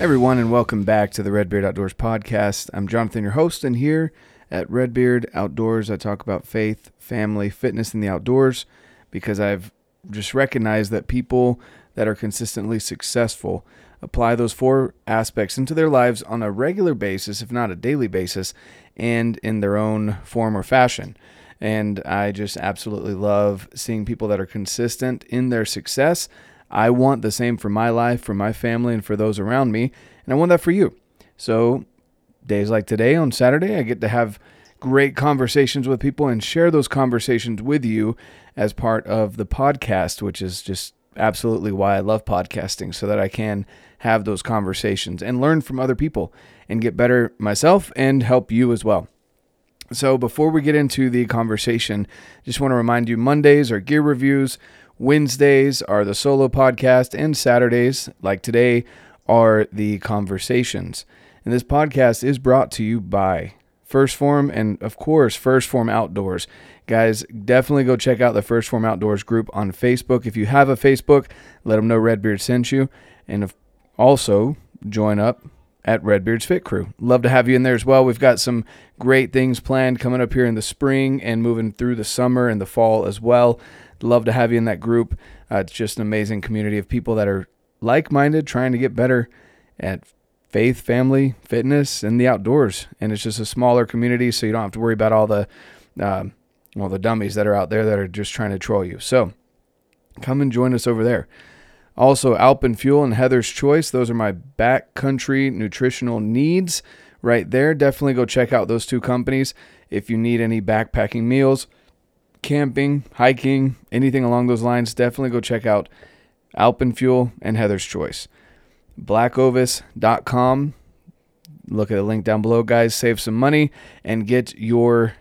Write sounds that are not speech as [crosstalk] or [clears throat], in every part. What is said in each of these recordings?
everyone, and welcome back to the Redbeard Outdoors podcast. I'm Jonathan, your host, and here at Redbeard Outdoors, I talk about faith, family, fitness, and the outdoors because I've just recognized that people that are consistently successful apply those four aspects into their lives on a regular basis, if not a daily basis, and in their own form or fashion. And I just absolutely love seeing people that are consistent in their success. I want the same for my life, for my family, and for those around me. And I want that for you. So, days like today on Saturday, I get to have great conversations with people and share those conversations with you as part of the podcast, which is just absolutely why I love podcasting so that I can have those conversations and learn from other people and get better myself and help you as well. So, before we get into the conversation, just want to remind you Mondays are gear reviews, Wednesdays are the solo podcast, and Saturdays, like today, are the conversations. And this podcast is brought to you by 1st Form and, of course, 1st Form Outdoors. Guys, definitely go check out the 1st Form Outdoors group on Facebook. If you have a Facebook, let them know Redbeard sent you. And also join up at Redbeard's Fit Crew. Love to have you in there as well. We've got some great things planned coming up here in the spring and moving through the summer and the fall as well. Love to have you in that group. Uh, it's just an amazing community of people that are like minded, trying to get better at faith, family, fitness, and the outdoors. And it's just a smaller community, so you don't have to worry about all the um, well the dummies that are out there that are just trying to troll you. So come and join us over there. Also, Alpen Fuel and Heather's Choice. Those are my backcountry nutritional needs right there. Definitely go check out those two companies if you need any backpacking meals, camping, hiking, anything along those lines. Definitely go check out Alpenfuel and Heather's Choice. Blackovis.com. Look at the link down below, guys. Save some money and get your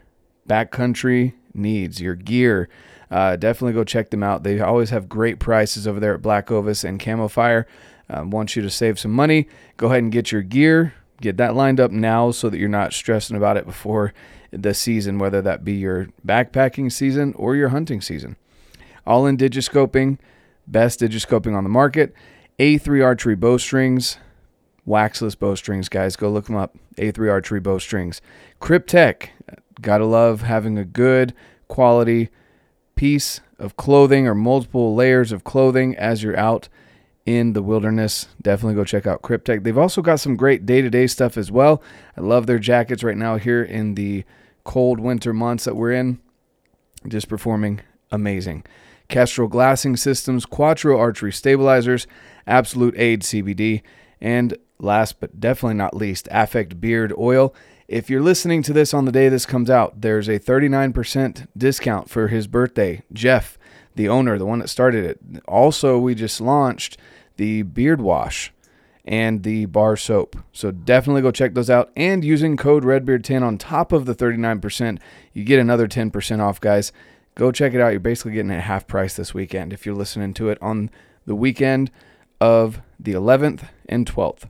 backcountry needs, your gear. Uh, definitely go check them out. They always have great prices over there at Black Ovis and Camo Fire. Um, want you to save some money. Go ahead and get your gear. Get that lined up now so that you're not stressing about it before the season, whether that be your backpacking season or your hunting season. All in digiscoping, best digiscoping on the market. A3 Archery bowstrings, waxless bowstrings, guys. Go look them up. A3 Archery bowstrings. Kryptek, gotta love having a good quality piece of clothing or multiple layers of clothing as you're out in the wilderness. Definitely go check out Kryptek. They've also got some great day to day stuff as well. I love their jackets right now here in the cold winter months that we're in. Just performing amazing. Kestrel glassing systems, Quattro archery stabilizers, Absolute Aid CBD, and last but definitely not least, Affect beard oil. If you're listening to this on the day this comes out, there's a 39% discount for his birthday. Jeff, the owner, the one that started it. Also, we just launched the beard wash and the bar soap. So definitely go check those out. And using code REDBEARD10 on top of the 39%, you get another 10% off, guys. Go check it out. You're basically getting it half price this weekend if you're listening to it on the weekend of the 11th and 12th.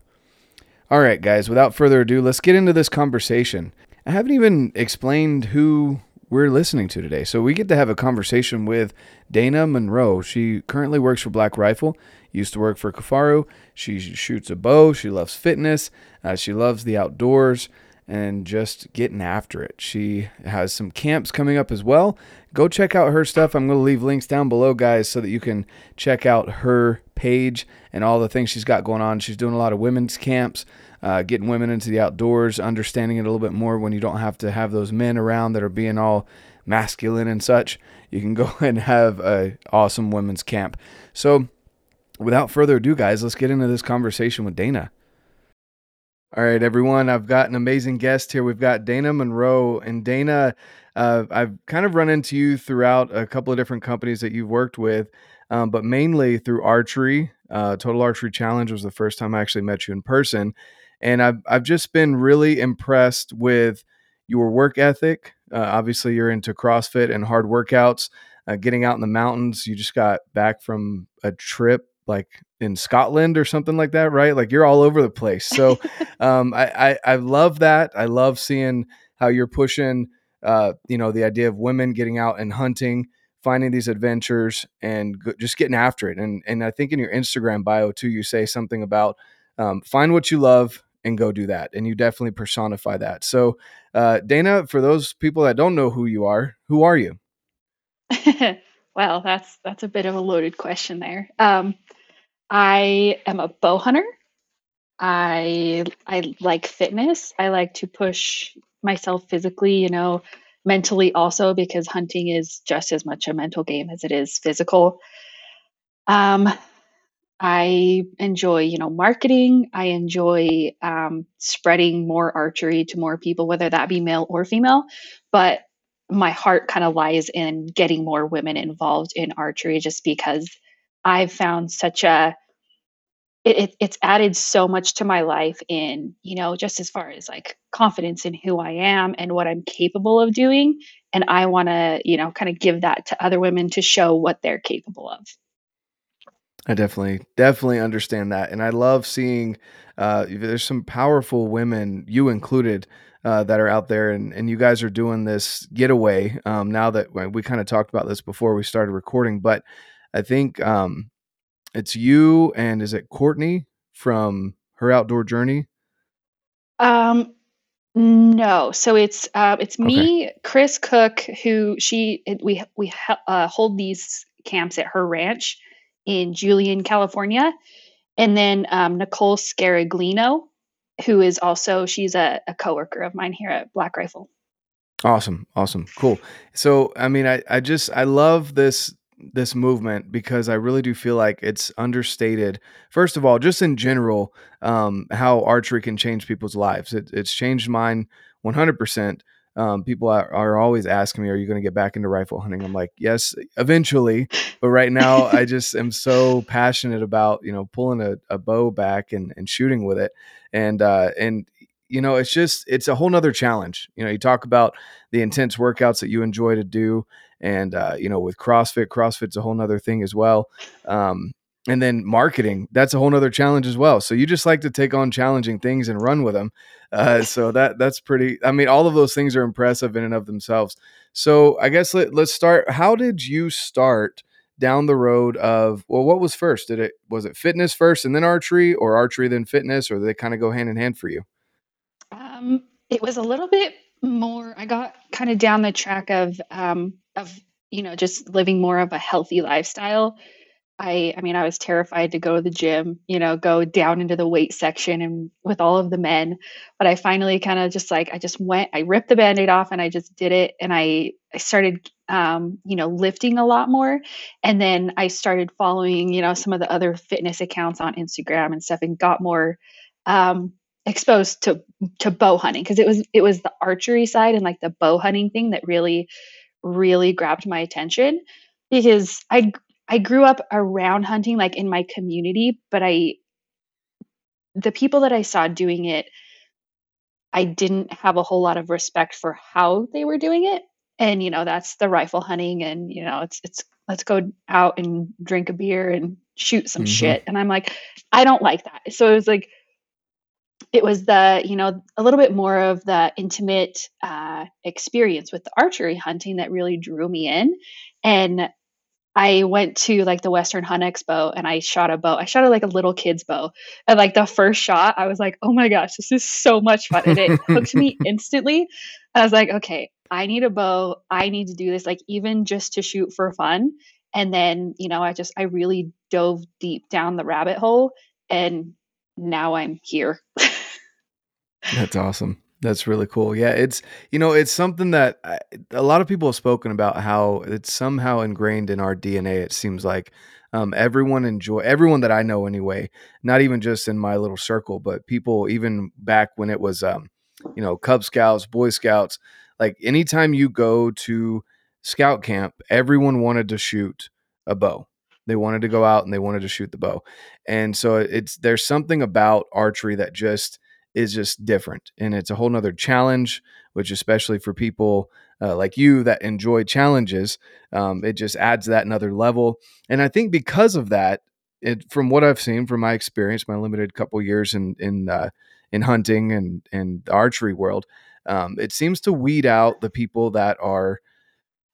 All right, guys, without further ado, let's get into this conversation. I haven't even explained who we're listening to today. So we get to have a conversation with Dana Monroe. She currently works for Black Rifle, used to work for Kifaru. She shoots a bow. She loves fitness. Uh, she loves the outdoors and just getting after it. She has some camps coming up as well. Go check out her stuff. I'm going to leave links down below, guys, so that you can check out her page and all the things she's got going on. She's doing a lot of women's camps, uh, getting women into the outdoors, understanding it a little bit more when you don't have to have those men around that are being all masculine and such. You can [laughs] go and have an awesome women's camp. So, without further ado, guys, let's get into this conversation with Dana. All right, everyone. I've got an amazing guest here. We've got Dana Monroe. And Dana, uh, I've kind of run into you throughout a couple of different companies that you've worked with, um, but mainly through archery. Uh, Total Archery Challenge was the first time I actually met you in person. And I've, I've just been really impressed with your work ethic. Uh, obviously, you're into CrossFit and hard workouts, uh, getting out in the mountains. You just got back from a trip like in Scotland or something like that, right? Like you're all over the place. So [laughs] um, I, I, I love that. I love seeing how you're pushing, uh, you know, the idea of women getting out and hunting, finding these adventures, and go, just getting after it. And and I think in your Instagram bio too, you say something about um, find what you love and go do that. And you definitely personify that. So, uh, Dana, for those people that don't know who you are, who are you? [laughs] well, that's that's a bit of a loaded question there. Um, I am a bow hunter. I I like fitness. I like to push myself physically, you know, mentally also because hunting is just as much a mental game as it is physical. Um, I enjoy, you know, marketing. I enjoy um, spreading more archery to more people, whether that be male or female. But my heart kind of lies in getting more women involved in archery, just because I've found such a it, it, it's added so much to my life in you know just as far as like confidence in who i am and what i'm capable of doing and i want to you know kind of give that to other women to show what they're capable of I definitely, definitely understand that, and I love seeing. Uh, there's some powerful women, you included, uh, that are out there, and and you guys are doing this getaway. Um, now that we kind of talked about this before we started recording, but I think um, it's you and is it Courtney from Her Outdoor Journey? Um, no. So it's uh, it's okay. me, Chris Cook, who she we we uh, hold these camps at her ranch in Julian, California, and then um, Nicole Scaraglino, who is also she's a, a coworker of mine here at Black Rifle. Awesome, awesome, cool. So I mean, I I just I love this this movement because I really do feel like it's understated. First of all, just in general, um, how archery can change people's lives. It, it's changed mine 100%. Um, people are, are, always asking me, "Are you going to get back into rifle hunting?" I'm like, "Yes, eventually." But right now, I [laughs] just am so passionate about you know pulling a, a bow back and, and shooting with it, and uh, and you know it's just it's a whole nother challenge. You know, you talk about the intense workouts that you enjoy to do, and uh, you know with CrossFit, CrossFit's a whole nother thing as well. Um, and then marketing that's a whole nother challenge as well. So you just like to take on challenging things and run with them uh, so that that's pretty i mean all of those things are impressive in and of themselves. So i guess let, let's start how did you start down the road of well what was first? Did it was it fitness first and then archery or archery then fitness or did they kind of go hand in hand for you? Um, it was a little bit more i got kind of down the track of um, of you know just living more of a healthy lifestyle I I mean I was terrified to go to the gym, you know, go down into the weight section and with all of the men, but I finally kind of just like I just went I ripped the band-aid off and I just did it. And I I started um, you know, lifting a lot more. And then I started following, you know, some of the other fitness accounts on Instagram and stuff and got more um exposed to to bow hunting. Because it was it was the archery side and like the bow hunting thing that really really grabbed my attention because I I grew up around hunting, like in my community, but I, the people that I saw doing it, I didn't have a whole lot of respect for how they were doing it. And, you know, that's the rifle hunting and, you know, it's, it's, let's go out and drink a beer and shoot some mm-hmm. shit. And I'm like, I don't like that. So it was like, it was the, you know, a little bit more of the intimate uh, experience with the archery hunting that really drew me in. And I went to like the Western Hunt Expo and I shot a bow. I shot a, like a little kid's bow. And like the first shot, I was like, oh my gosh, this is so much fun. And it [laughs] hooked me instantly. I was like, okay, I need a bow. I need to do this, like even just to shoot for fun. And then, you know, I just, I really dove deep down the rabbit hole and now I'm here. [laughs] That's awesome. That's really cool. Yeah, it's you know it's something that I, a lot of people have spoken about how it's somehow ingrained in our DNA. It seems like um, everyone enjoy everyone that I know anyway. Not even just in my little circle, but people even back when it was um, you know Cub Scouts, Boy Scouts. Like anytime you go to scout camp, everyone wanted to shoot a bow. They wanted to go out and they wanted to shoot the bow, and so it's there's something about archery that just is just different and it's a whole nother challenge which especially for people uh, like you that enjoy challenges um, it just adds that another level and i think because of that it, from what i've seen from my experience my limited couple years in in uh, in hunting and and the archery world um, it seems to weed out the people that are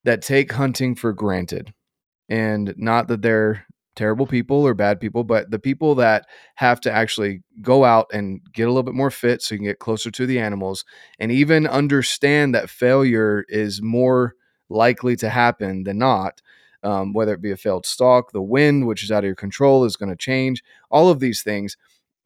that take hunting for granted and not that they're terrible people or bad people, but the people that have to actually go out and get a little bit more fit so you can get closer to the animals and even understand that failure is more likely to happen than not. Um, whether it be a failed stalk, the wind, which is out of your control, is going to change. All of these things.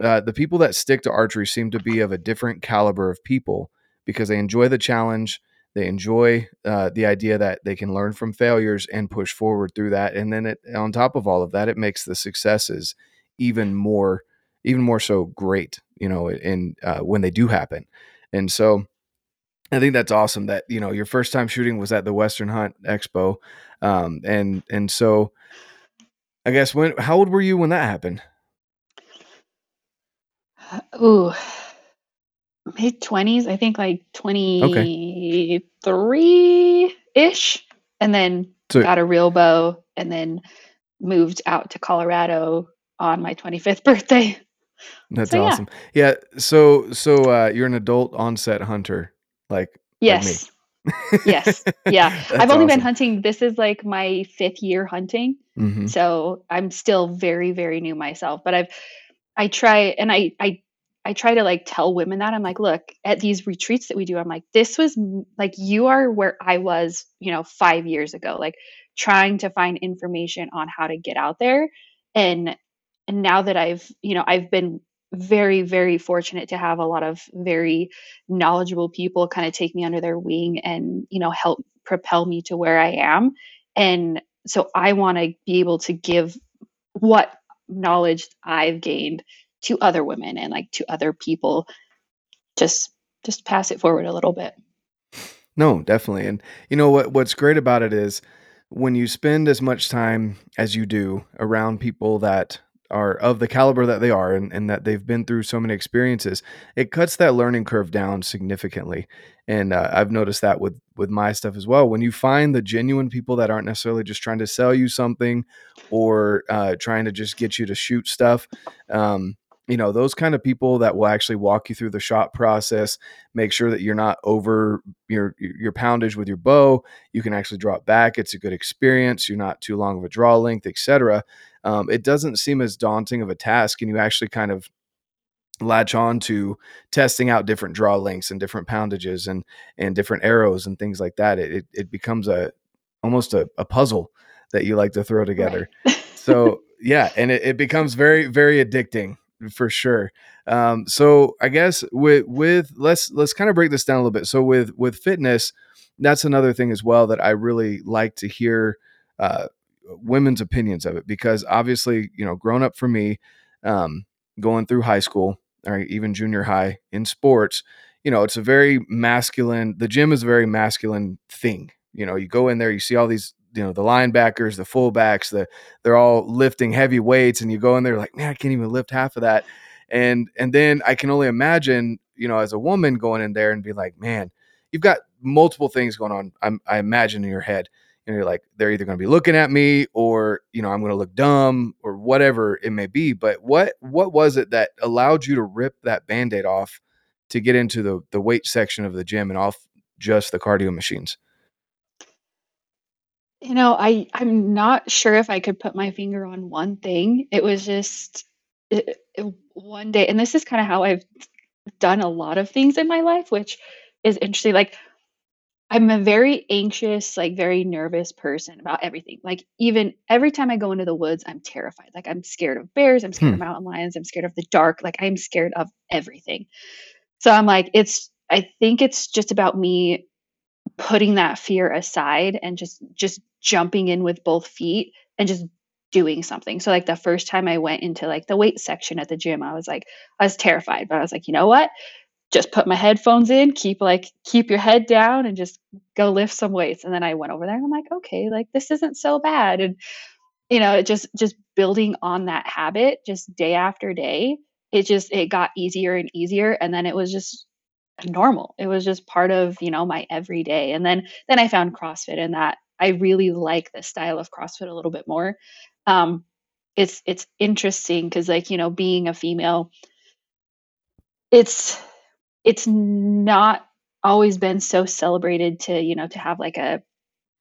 Uh, the people that stick to archery seem to be of a different caliber of people because they enjoy the challenge. They enjoy uh, the idea that they can learn from failures and push forward through that. And then it, on top of all of that, it makes the successes even more, even more so great. You know, in uh, when they do happen. And so, I think that's awesome that you know your first time shooting was at the Western Hunt Expo, um, and and so I guess when how old were you when that happened? Ooh, mid 20s, I think like 23 ish. And then So got a real bow and then moved out to Colorado on my 25th [laughs] birthday. that's So awesome. Yeah. So so uh, you're an adult onset hunter, like like yes, yes, [laughs] yeah. I've only been hunting. This is like my fifth year hunting. hmm So I'm still very, very new myself, but I've I try and I I I try to like tell women that I'm like, look, at these retreats that we do, I'm like, this was like you are where I was, you know, 5 years ago, like trying to find information on how to get out there and and now that I've, you know, I've been very very fortunate to have a lot of very knowledgeable people kind of take me under their wing and, you know, help propel me to where I am. And so I want to be able to give what knowledge I've gained to other women and like to other people just just pass it forward a little bit. No, definitely. And you know what what's great about it is when you spend as much time as you do around people that are of the caliber that they are and, and that they've been through so many experiences, it cuts that learning curve down significantly. And uh, I've noticed that with with my stuff as well. When you find the genuine people that aren't necessarily just trying to sell you something or uh, trying to just get you to shoot stuff, um, you know, those kind of people that will actually walk you through the shot process, make sure that you're not over your your poundage with your bow. You can actually draw it back. It's a good experience. You're not too long of a draw length, etc. Um, it doesn't seem as daunting of a task, and you actually kind of latch on to testing out different draw lengths and different poundages and and different arrows and things like that. It it, it becomes a almost a, a puzzle that you like to throw Right. together. [laughs] So yeah, and it, it becomes very very addicting for sure. Um, so I guess with with let's let's kind of break this down a little bit. So with with fitness, that's another thing as well that I really like to hear uh, women's opinions of it because obviously you know growing up for me, um, going through high school or even junior high in sports, you know it's a very masculine. The gym is a very masculine thing. You know, you go in there, you see all these you know the linebackers, the fullbacks, the they're all lifting heavy weights and you go in there like man i can't even lift half of that. And and then i can only imagine you know as a woman going in there and be like man you've got multiple things going on I'm, i imagine in your head. And you're like they're either going to be looking at me or you know i'm going to look dumb or whatever it may be. But what what was it that allowed you to rip that band-aid off to get into the the weight section of the gym and off just the cardio machines You know, I I'm not sure if I could put my finger on one thing. It was just it, it, one day, and this is kind of how I've done a lot of things in my life, which is interesting. Like I'm a very anxious, like very nervous person about everything. Like even every time I go into the woods, I'm terrified. Like I'm scared of bears, I'm scared hmm of mountain lions, I'm scared of the dark. Like I'm scared of everything. So I'm like, it's I think it's just about me putting that fear aside and just just jumping in with both feet and just doing something. So like the first time I went into like the weight section at the gym, I was like I was terrified, but I was like, you know what? Just put my headphones in, keep like keep your head down and just go lift some weights. And then I went over there and I'm like, okay, like this isn't so bad. And you know, just just building on that habit just day after day, it just it got easier and easier and then it was just normal. It was just part of, you know, my everyday. And then then I found CrossFit and that I really like the style of CrossFit a little bit more. Um it's it's interesting because like, you know, being a female, it's it's not always been so celebrated to, you know, to have like a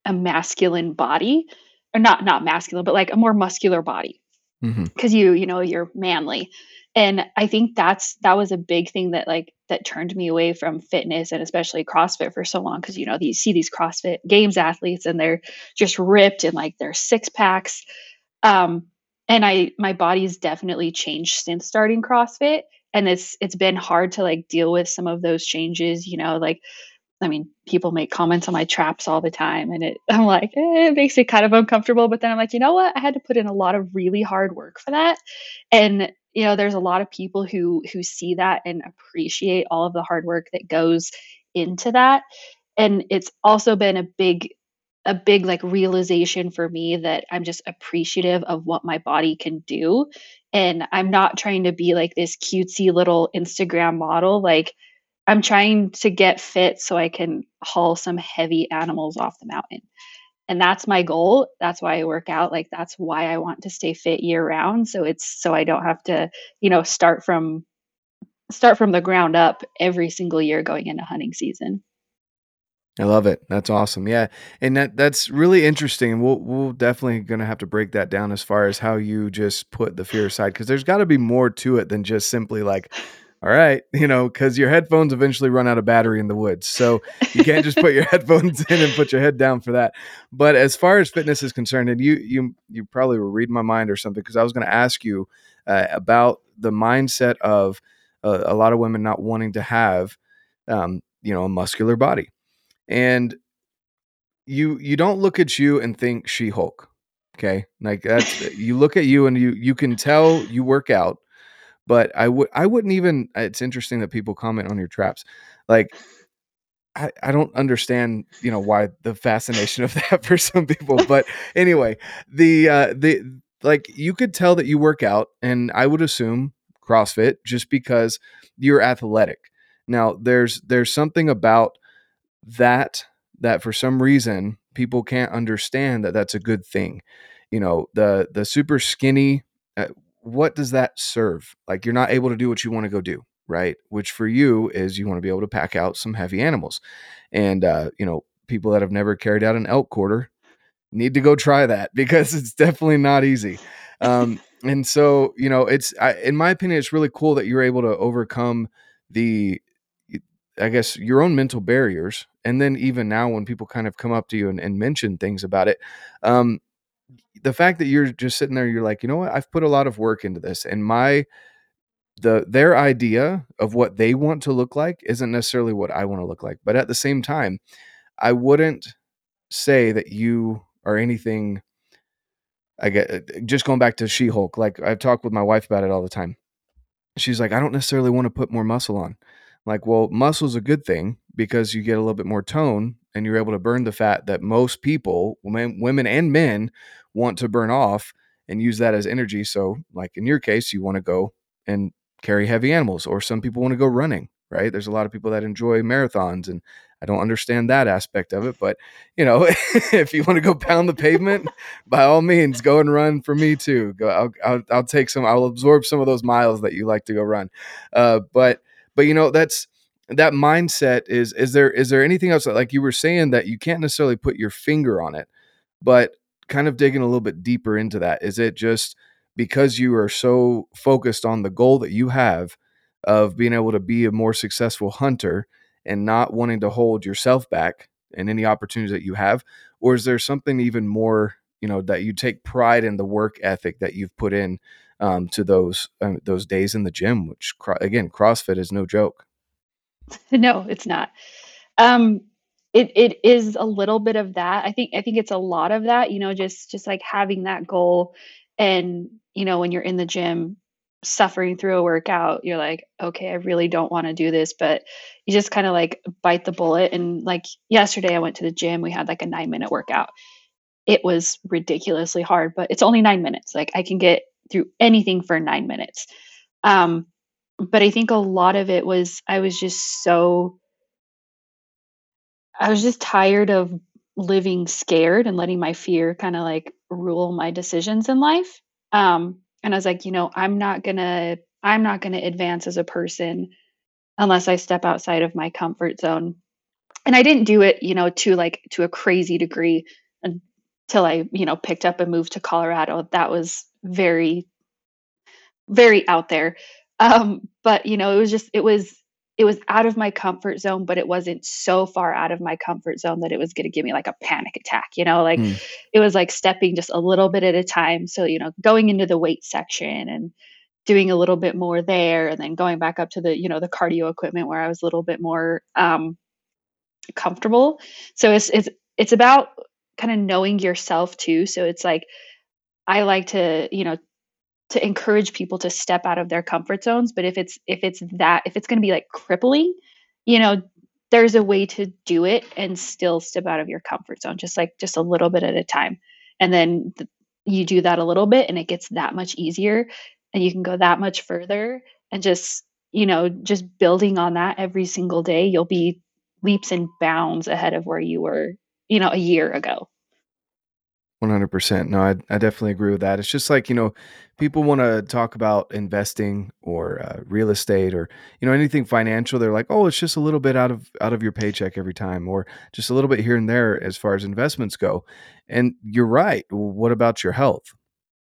a masculine body or not not masculine, but like a more muscular body. Because you you know you're manly. And i think that's that was a big thing that like that turned me away from fitness and especially crossfit for so long because you know you see these crossfit games athletes and they're just ripped and like they're six packs. Um and i my body's definitely changed since starting crossfit and it's it's been hard to like deal with some of those changes you know like I mean, people make comments on my traps all the time, and it, [laughs] I'm like, eh, it makes it kind of uncomfortable. But then I'm like, you know what? I had to put in a lot of really hard work for that, and you know, there's a lot of people who who see that and appreciate all of the hard work that goes into that, and it's also been a big a big like realization for me that I'm just appreciative of what my body can do and I'm not trying to be like this cutesy little Instagram model like I'm trying to get fit so I can haul some heavy animals off the mountain. And that's my goal. That's why I work out. Like that's why I want to stay fit year round. So it's so I don't have to, you know, start from start from the ground up every single year going into hunting season. I love it. That's awesome. Yeah, and that that's really interesting. We'll we'll definitely gonna have to break that down as far as how you just put the fear aside because there's got to be more to it than just simply like all right, you know, because your headphones eventually run out of battery in the woods. So you can't just put your [laughs] headphones in and put your head down for that. But as far as fitness is concerned, and you you you probably were reading my mind or something because I was going to ask you uh, about the mindset of uh, a lot of women not wanting to have, um, you know, a muscular body, and you you don't look at you and think She Hulk. Okay, like that's you look at you and you you can tell you work out but I would I wouldn't even. It's interesting that people comment on your traps. Like I, I don't understand, you know, why the fascination of [laughs] that for some people. But anyway, the uh the like you could tell that you work out, and I would assume CrossFit just because you're athletic. Now there's there's something about that that for some reason people can't understand that that's a good thing. You know, the the super skinny uh, what does that serve? Like you're not able to do what you want to go do, right? Which for you is you want to be able to pack out some heavy animals. And uh, you know, people that have never carried out an elk quarter need to go try that [laughs] because it's definitely not easy. Um, and so, you know, it's I, in my opinion, it's really cool that you're able to overcome the I guess your own mental barriers. And then even now when people kind of come up to you and, and mention things about it, um, the fact that you're just sitting there, you're like, you know what? I've put a lot of work into this, and my the their idea of what they want to look like isn't necessarily what I want to look like. But at the same time, I wouldn't say that you are anything. I get uh, just going back to She Hulk. Like I've talked with my wife about it all the time. She's like, I don't necessarily want to put more muscle on. Like, well, muscle's a good thing because you get a little bit more tone and you're able to burn the fat that most people, women and men, want to burn off and use that as energy. So, like in your case, you want to go and carry heavy animals, or some people want to go running, right? There's a lot of people that enjoy marathons, and I don't understand that aspect of it. But, you know, [laughs] if you want to go pound the pavement, [laughs] by all means, go and run for me too. Go, I'll, I'll, I'll, take some, I'll absorb some of those miles that you like to go run. Uh, but, but, you know, that's, that mindset is is there is there anything else that, like you were saying that you can't necessarily put your finger on it but kind of digging a little bit deeper into that. Is it just because you are so focused on the goal that you have of being able to be a more successful hunter and not wanting to hold yourself back in any opportunities that you have? Or is there something even more, you know, that you take pride in the work ethic that you've put in um, to those um, those days in the gym? Which again, CrossFit is no joke. [laughs] No, it's not. Um, it it is a little bit of that. I think I think it's a lot of that, you know, just just like having that goal and, you know, when you're in the gym suffering through a workout, you're like, okay, I really don't want to do this, but you just kind of like bite the bullet and like yesterday I went to the gym, we had like a 9 minute workout. It was ridiculously hard, but it's only 9 minutes. Like I can get through anything for 9 minutes. Um but I think a lot of it was I was just so I was just tired of living scared and letting my fear kind of like rule my decisions in life. Um, and I was like, you know, I'm not gonna, I'm not gonna advance as a person unless I step outside of my comfort zone. And I didn't do it, you know, to like to a crazy degree until I, you know, picked up and moved to Colorado. That was very very out there. Um, but you know, it was just it was it was out of my comfort zone, but it wasn't so far out of my comfort zone that it was going to give me like a panic attack. You know, like mm. it was like stepping just a little bit at a time. So you know, going into the weight section and doing a little bit more there, and then going back up to the you know the cardio equipment where I was a little bit more um, comfortable. So it's it's it's about kind of knowing yourself too. So it's like I like to you know to encourage people to step out of their comfort zones but if it's if it's that if it's going to be like crippling you know there's a way to do it and still step out of your comfort zone just like just a little bit at a time. And then th- you do that a little bit and it gets that much easier and you can go that much further and just you know just building on that every single day you'll be leaps and bounds ahead of where you were you know a year ago 100%. No, I, I definitely agree with that. It's just like, you know, people want to talk about investing or uh, real estate or, you know, anything financial. They're like, oh, it's just a little bit out of out of your paycheck every time or just a little bit here and there as far as investments go. And you're right. What about your health?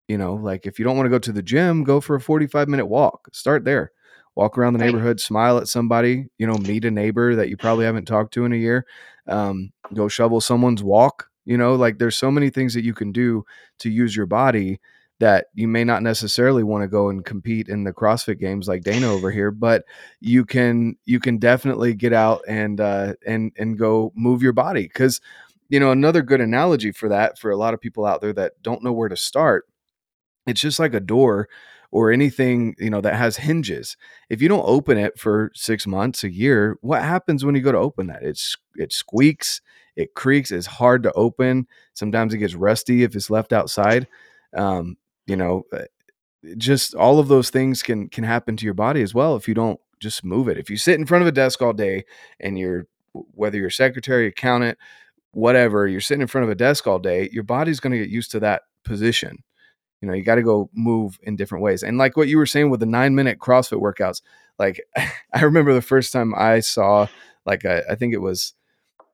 You know, like if you don't want to go to the gym, go for a 45 minute walk. Start there. Walk around the neighborhood, smile at somebody, you know, meet a neighbor that you probably haven't talked to in a year. Um, go shovel someone's walk you know, like there's so many things that you can do to use your body that you may not necessarily want to go and compete in the CrossFit games like Dana over here, but you can you can definitely get out and uh, and and go move your body because you know another good analogy for that for a lot of people out there that don't know where to start, it's just like a door or anything you know that has hinges. If you don't open it for six months, a year, what happens when you go to open that? It's it squeaks it creaks. It's hard to open. Sometimes it gets rusty if it's left outside. Um, you know, uh, just all of those things can can happen to your body as well if you don't just move it. If you sit in front of a desk all day and you're whether you're secretary, accountant, whatever, you're sitting in front of a desk all day, your body's going to get used to that position. You know, you got to go move in different ways. And like what you were saying with the 9-minute CrossFit workouts, like [laughs] I remember the first time I saw like a, I think it was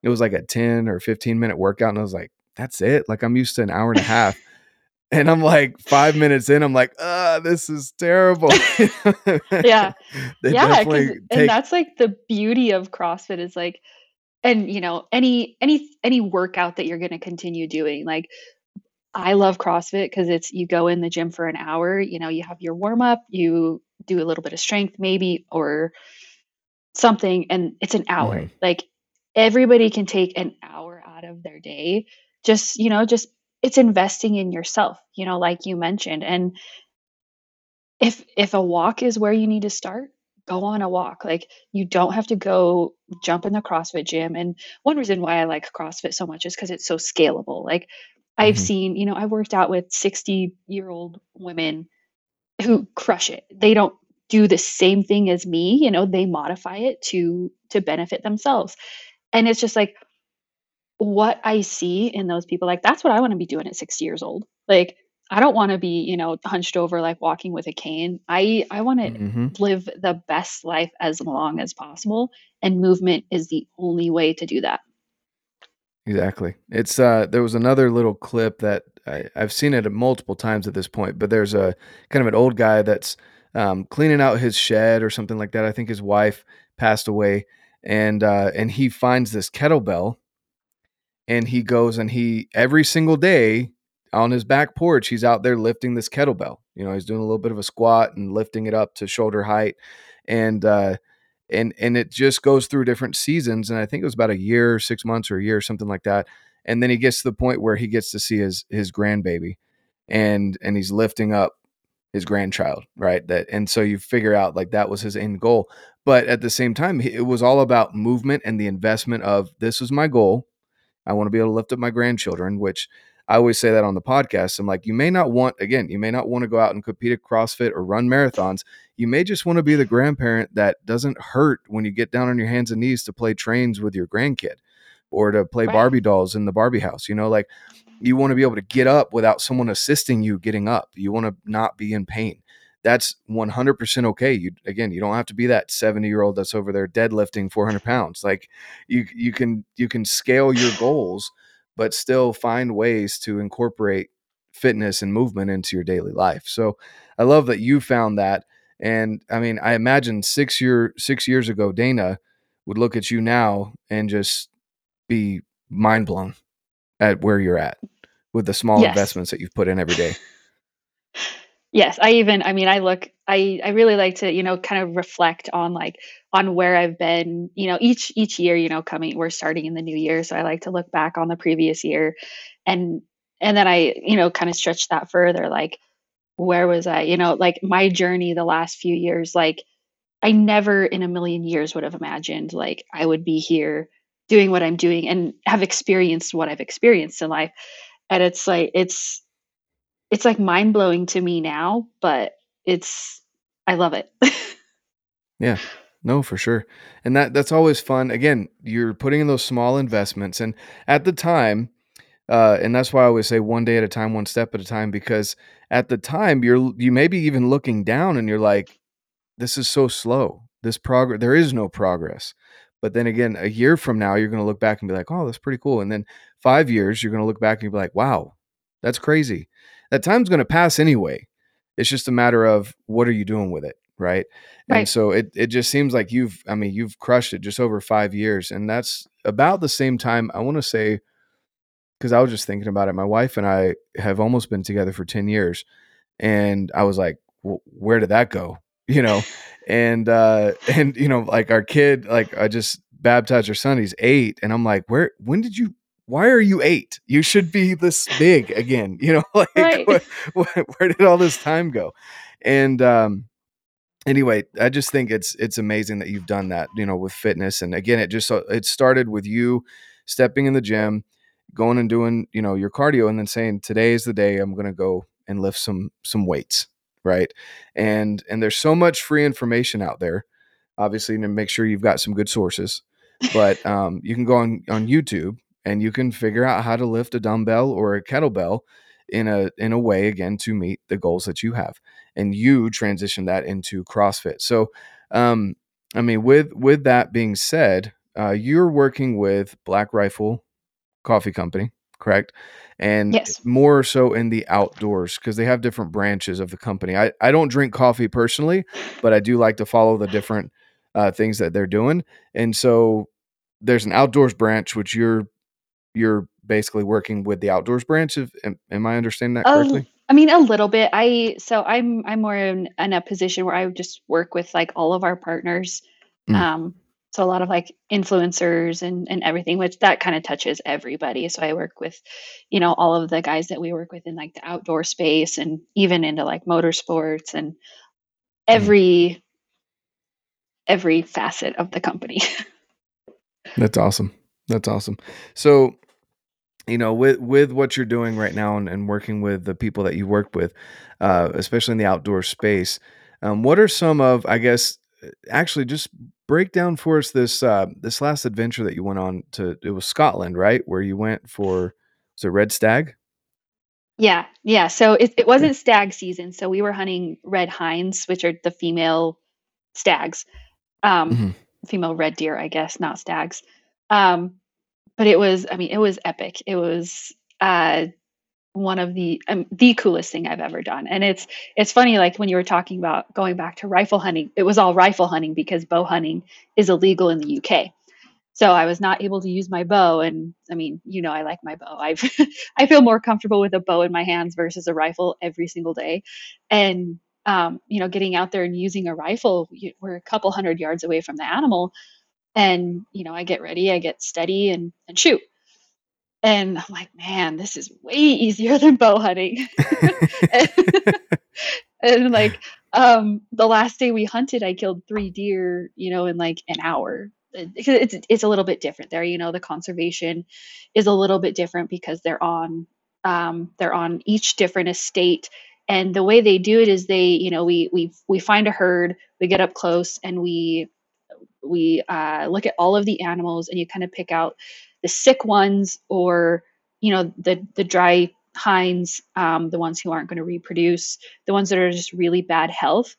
it was like a 10 or 15 minute workout. And I was like, that's it. Like I'm used to an hour and a half. [laughs] and I'm like five minutes in, I'm like, ah, this is terrible. [laughs] yeah. [laughs] yeah. Take- and that's like the beauty of CrossFit is like, and you know, any, any, any workout that you're going to continue doing, like I love CrossFit because it's, you go in the gym for an hour, you know, you have your warm up, you do a little bit of strength maybe, or something, and it's an hour. Mm-hmm. Like everybody can take an hour out of their day just you know just it's investing in yourself you know like you mentioned. And if if a walk is where you need to start go on a walk. Like you don't have to go jump in the crossfit gym. And one reason why i like crossfit so much is because it's so scalable. Like i've mm-hmm. seen you know i've worked out with 60 year old women who crush it. They don't do the same thing as me you know they modify it to to benefit themselves and it's just like what I see in those people, like that's what I want to be doing at 60 years old. Like I don't want to be, you know, hunched over like walking with a cane. I I want to mm-hmm. live the best life as long as possible and movement is the only way to do that. Exactly. It's uh there was another little clip that I, I've seen it multiple times at this point, but there's a kind of an old guy that's um, cleaning out his shed or something like that. I think his wife passed away and uh, and he finds this kettlebell, and he goes and he every single day on his back porch he's out there lifting this kettlebell. You know, he's doing a little bit of a squat and lifting it up to shoulder height, and uh, and and it just goes through different seasons. And I think it was about a year, six months, or a year, something like that. And then he gets to the point where he gets to see his his grandbaby, and and he's lifting up his grandchild, right? That and so you figure out like that was his end goal. But at the same time, it was all about movement and the investment of this is my goal. I want to be able to lift up my grandchildren, which I always say that on the podcast. I'm like, you may not want, again, you may not want to go out and compete at CrossFit or run marathons. You may just want to be the grandparent that doesn't hurt when you get down on your hands and knees to play trains with your grandkid or to play right. Barbie dolls in the Barbie house. You know, like you want to be able to get up without someone assisting you getting up. You want to not be in pain. That's 100% okay. You again, you don't have to be that 70 year old that's over there deadlifting 400 pounds. Like you, you can you can scale your goals, but still find ways to incorporate fitness and movement into your daily life. So I love that you found that. And I mean, I imagine six year six years ago, Dana would look at you now and just be mind blown at where you're at with the small Yes. investments that you've put in every day. [laughs] Yes, I even I mean I look I I really like to, you know, kind of reflect on like on where I've been, you know, each each year, you know, coming we're starting in the new year, so I like to look back on the previous year and and then I, you know, kind of stretch that further like where was I? You know, like my journey the last few years like I never in a million years would have imagined like I would be here doing what I'm doing and have experienced what I've experienced in life. And it's like it's it's like mind blowing to me now, but it's I love it. [laughs] Yeah. No, for sure. And that that's always fun. Again, you're putting in those small investments and at the time uh, and that's why I always say one day at a time, one step at a time because at the time you're you may be even looking down and you're like this is so slow. This progress there is no progress. But then again, a year from now you're going to look back and be like, "Oh, that's pretty cool." And then 5 years you're going to look back and be like, "Wow, that's crazy." That time's going to pass anyway. It's just a matter of what are you doing with it, right? And so it it just seems like you've I mean, you've crushed it just over 5 years and that's about the same time I want to say cuz I was just thinking about it. My wife and I have almost been together for 10 years and I was like, well, "Where did that go?" [laughs] You know? And uh [laughs] and you know, like our kid like I just baptized our son, he's 8 and I'm like, "Where when did you why are you 8? You should be this big again." [laughs] You know, [laughs] like Right. what, where, where did all this time go? And um anyway, I just think it's it's amazing that you've done that, you know, with fitness. And again, it just so it started with you stepping in the gym, going and doing, you know, your cardio, and then saying, "Today is the day I'm going to go and lift some some weights." Right, and and there's so much free information out there. Obviously, to make sure you've got some good sources, but [laughs] um, you can go on on YouTube and you can figure out how to lift a dumbbell or a kettlebell in a in a way again to meet the goals that you have and you transition that into CrossFit. So, um, I mean, with with that being said, uh, you're working with Black Rifle Coffee Company, correct? And yes. more so in the outdoors because they have different branches of the company. I, I don't drink coffee personally, but I do like to follow the different uh, things that they're doing. And so there's an outdoors branch which you're you're basically working with the outdoors branch. Of, am, am I understanding that Oh, correctly? I mean a little bit. I so I'm I'm more in, in a position where I would just work with like all of our partners. Mm, Um so a lot of like influencers and and everything, which that kind of touches everybody. So I work with, you know, all of the guys that we work with in like the outdoor space and even into like motorsports and mm. every every facet of the company. [laughs] That's awesome. That's awesome. So, you know, with with what you're doing right now and, and working with the people that you work with, uh, especially in the outdoor space, um, what are some of, I guess, actually just break down for us this uh, this last adventure that you went on to. It was Scotland, right? Where you went for was it red stag? Yeah, yeah. So it, it wasn't stag season. So we were hunting red hinds, which are the female stags, um, hmm female red deer, I guess, not stags. Um, but it was, I mean, it was epic. It was uh, one of the um, the coolest thing I've ever done. And it's it's funny, like when you were talking about going back to rifle hunting, it was all rifle hunting because bow hunting is illegal in the UK. So I was not able to use my bow, and I mean, you know, I like my bow. I've [laughs] I feel more comfortable with a bow in my hands versus a rifle every single day, and um, you know, getting out there and using a rifle, you, we're a couple hundred yards away from the animal, and you know, I get ready, I get steady, and and shoot, and I'm like, man, this is way easier than bow hunting. [laughs] [laughs] and like um the last day we hunted i killed three deer you know in like an hour it's it's a little bit different there you know the conservation is a little bit different because they're on um they're on each different estate and the way they do it is they you know we we we find a herd we get up close and we we uh, look at all of the animals and you kind of pick out the sick ones or you know the the dry hinds um, the ones who aren't going to reproduce the ones that are just really bad health.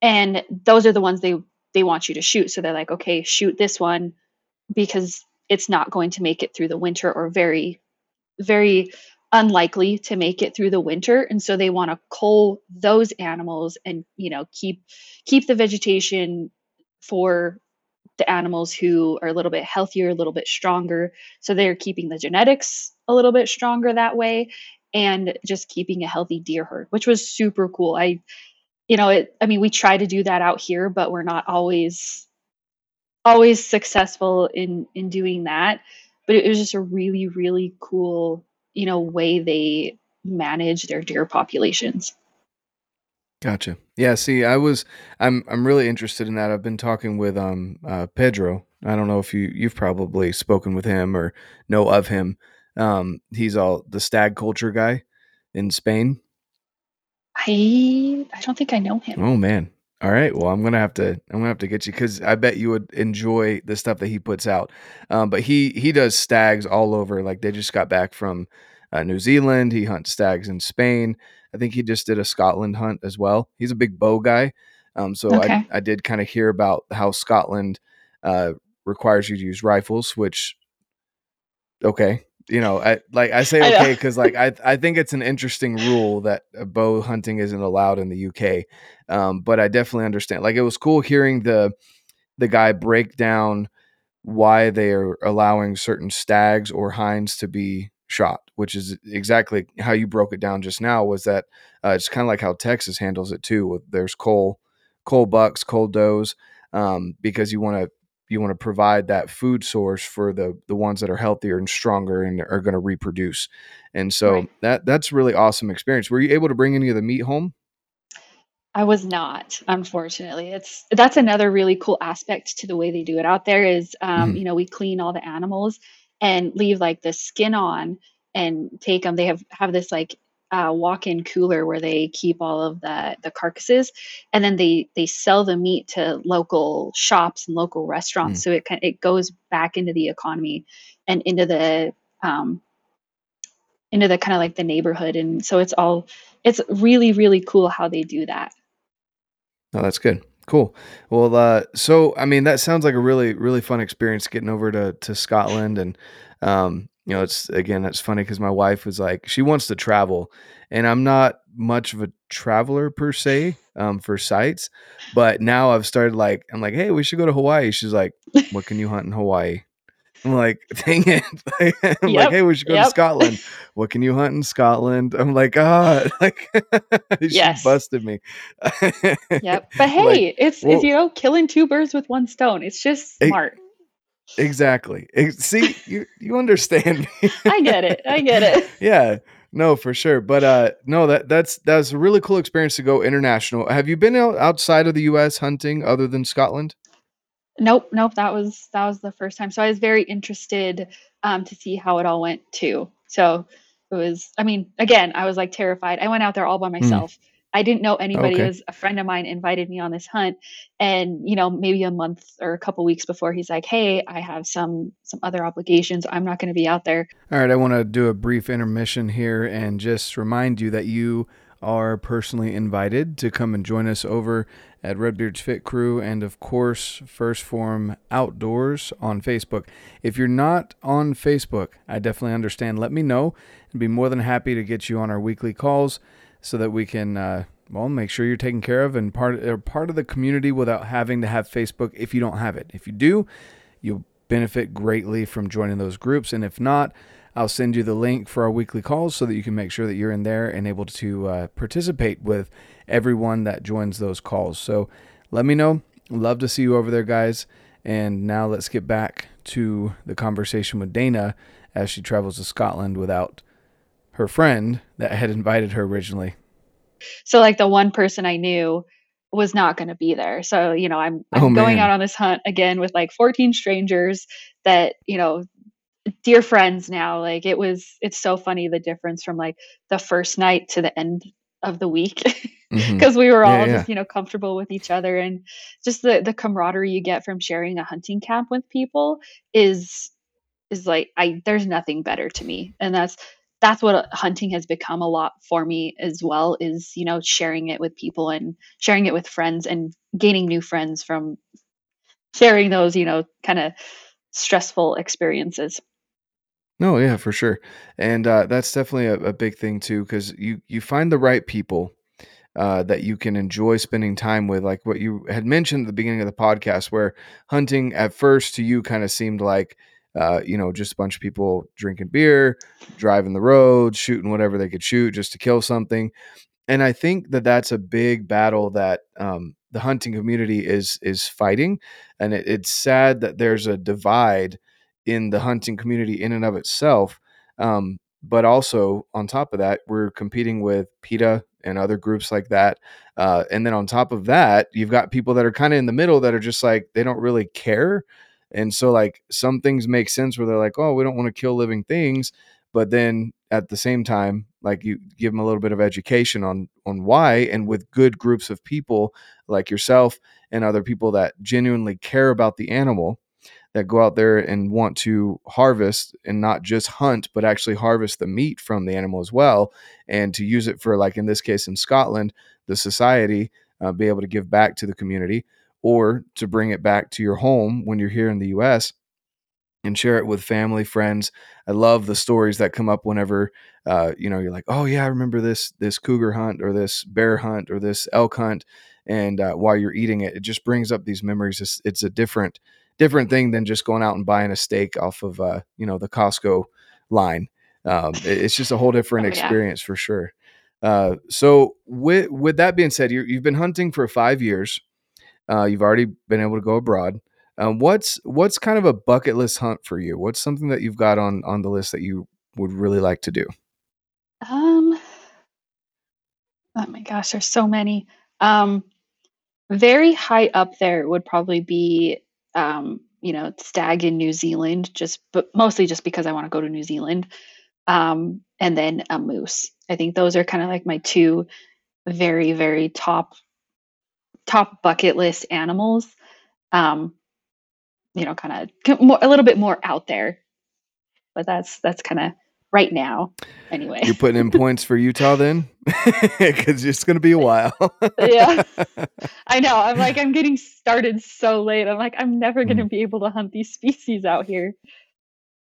And those are the ones they they want you to shoot. So they're like okay shoot this one because it's not going to make it through the winter or very very unlikely to make it through the winter. And so they want to cull those animals and you know keep keep the vegetation for the animals who are a little bit healthier a little bit stronger. So they're keeping the genetics a little bit stronger that way and just keeping a healthy deer herd which was super cool. I you know it i mean we try to do that out here but we're not always always successful in in doing that. But it was just a really really cool you know way they manage their deer populations Gotcha. Yeah, see, I was I'm I'm really interested in that. I've been talking with um uh Pedro. I don't know if you you've probably spoken with him or know of him. Um he's all the stag culture guy in Spain. i i don't think i know him Oh man. All right. Well, I'm gonna have to I'm gonna have to get you because I bet you would enjoy the stuff that he puts out. Um, but he he does stags all over. Like they just got back from uh, New Zealand. He hunts stags in Spain. I think he just did a Scotland hunt as well. He's a big bow guy. Um, so I okay I did kind of hear about how Scotland uh, requires you to use rifles, which okay you know i like i say okay because like i i think it's an interesting rule that bow hunting isn't allowed in the uk um but i definitely understand like it was cool hearing the the guy break down why they are allowing certain stags or hinds to be shot which is exactly how you broke it down just now was that uh, it's kind of like how texas handles it too with there's cull cull bucks cull does um, because you want to you want to provide that food source for the the ones that are healthier and stronger and are going to reproduce. And so right. that that's really awesome experience. Were you able to bring any of the meat home? I was not, unfortunately. It's that's another really cool aspect to the way they do it out there is um, hmm you know, we clean all the animals and leave like the skin on and take them. They have have this like uh, walk-in cooler where they keep all of the the carcasses and then they they sell the meat to local shops and local restaurants so it it goes back into the economy and into the um into the kind of like the neighborhood and so it's all it's really really cool how they do that Oh, that's good. Cool. Well, uh, so I mean, that sounds like a really, really fun experience getting over to to Scotland, and um, you know, it's again, that's funny because my wife was like, she wants to travel, and I'm not much of a traveler per se, um, for sites, but now I've started like, I'm like, hey, we should go to Hawaii. She's like, what can you hunt in Hawaii? I'm like, dang it. [laughs] I'm like, hey, we should go to Scotland. What can you hunt in Scotland? I'm like, ah, [laughs] like [laughs] she busted me. Yep. But hey, it's it's well, you know killing two birds with one stone. It's just smart. exactly. Ex- See, you you understand me. I get it. I get it. yeah. No, for sure. But uh no, that that's that's a really cool experience to go international. Have you been out, outside of the US hunting other than Scotland? Nope, nope. That was that was the first time. So I was very interested um, to see how it all went too. So it was. I mean, again, I was like terrified. I went out there all by Mm, myself. I didn't know anybody. It was a friend of mine invited me on this hunt, and you know, maybe a month or a couple weeks before, he's like, "Hey, I have some some other obligations. I'm not going to be out there." All right, I want to do a brief intermission here and just remind you that you are personally invited to come and join us over at Redbeard's Fit Crew and, of course, First Form Outdoors on Facebook. If you're not on Facebook, I definitely understand. Let me know and be more than happy to get you on our weekly calls so that we can. Uh, well, make sure you're taken care of and part are part of the community without having to have Facebook if you don't have it. If you do, you'll benefit greatly from joining those groups. And if not, I'll send you the link for our weekly calls so that you can make sure that you're in there and able to uh, participate with everyone that joins those calls. So let me know. Love to see you over there, guys. And now let's get back to the conversation with Dana as she travels to Scotland without her friend that had invited her originally. So like the one person I knew was not going to be there. So, you know, I'm Oh I'm going out on this hunt again with like 14 strangers that, you know, dear friends now. Like it was it's so funny the difference from like the first night to the end of the week Mm-hmm. [laughs] because we were Yeah, all yeah. just, you know, comfortable with each other and just the the camaraderie you get from sharing a hunting camp with people is is like I there's nothing better to me. And that's that's what hunting has become a lot for me as well is, you know, sharing it with people and sharing it with friends and gaining new friends from sharing those, you know, kind of stressful experiences. No, yeah, for sure, and uh, that's definitely a, a big thing too, because you you find the right people uh, that you can enjoy spending time with, like what you had mentioned at the beginning of the podcast, where hunting at first to you kind of seemed like, uh, you know, just a bunch of people drinking beer, driving the road, shooting whatever they could shoot just to kill something and I think that that's a big battle that um, the hunting community is is fighting, and it, it's sad that there's a divide in the hunting community in and of itself. Um, but also on top of that, we're competing with PETA and other groups like that, uh, and then on top of that, you've got people that are kind of in the middle that are just like they don't really care, and so like some things make sense where they're like, oh, we don't want to kill living things, but then at the same time like you give them a little bit of education on on why and with good groups of people like yourself and other people that genuinely care about the animal that go out there and want to harvest and not just hunt but actually harvest the meat from the animal as well and to use it for like in this case in Scotland the society uh, be able to give back to the community or to bring it back to your home when you're here in the US and share it with family, friends. I love the stories that come up whenever uh, you know you're like, oh yeah, I remember this this cougar hunt or this bear hunt or this elk hunt, and uh, while you're eating it, it just brings up these memories. It's, it's, a different different thing than just going out and buying a steak off of uh, you know the Costco line. Um, it's just a whole different oh, experience yeah. for sure. Uh, so with with that being said, you have been hunting for five years. Uh, you've already been able to go abroad. Um, what's what's kind of a bucket list hunt for you? What's something that you've got on on the list that you would really like to do? Um, oh my gosh, there's so many. Um, very high up there would probably be, um, you know, stag in New Zealand, just but mostly just because I want to go to New Zealand. Um, and then a moose. I think those are kind of like my two very very top top bucket list animals. Um, you know, kind of a little bit more out there. But that's that's kind of right now. Anyway, you're putting in points for Utah then, [laughs] because it's going to be a while. yeah, [laughs] I know. I'm like, I'm getting started so late. I'm like, I'm never going to mm. be able to hunt these species out here.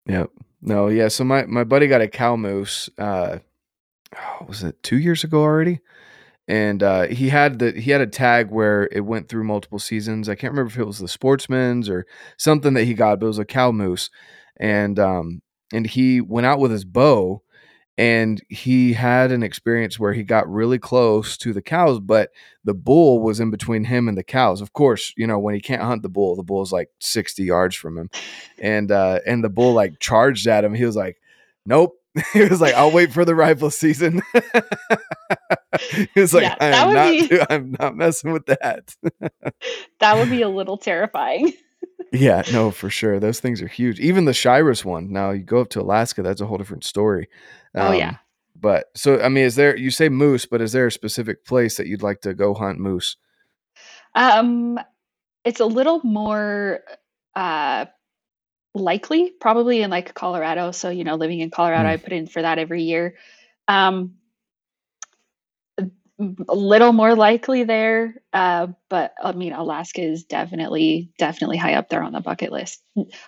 Yep. No. Yeah. So my my buddy got a cow moose. Uh, oh, was it two years ago already? and uh, he had the he had a tag where it went through multiple seasons. I can't remember if it was the Sportsman's or something that he got, but it was a cow moose, and um, and he went out with his bow, and he had an experience where he got really close to the cows, but the bull was in between him and the cows. Of course, you know when he can't hunt the bull, the bull's like sixty yards from him, and uh, and the bull like charged at him. He was like, "Nope." [laughs] he was like, "I'll wait for the rifle season." [laughs] he was like, yeah, "I'm not, be, [laughs] I'm not messing with that." that would be a little terrifying. Yeah, no, for sure. Those things are huge. Even the Shiras one. Now you go up to Alaska, that's a whole different story. Um, oh yeah. Um, but so I mean, is there? You say moose, but is there a specific place that you'd like to go hunt moose? Um, it's a little more uh likely probably in like Colorado. So, you know, living in Colorado, mm. I put in for that every year. Um, a little more likely there, uh, but I mean, Alaska is definitely, definitely high up there on the bucket list.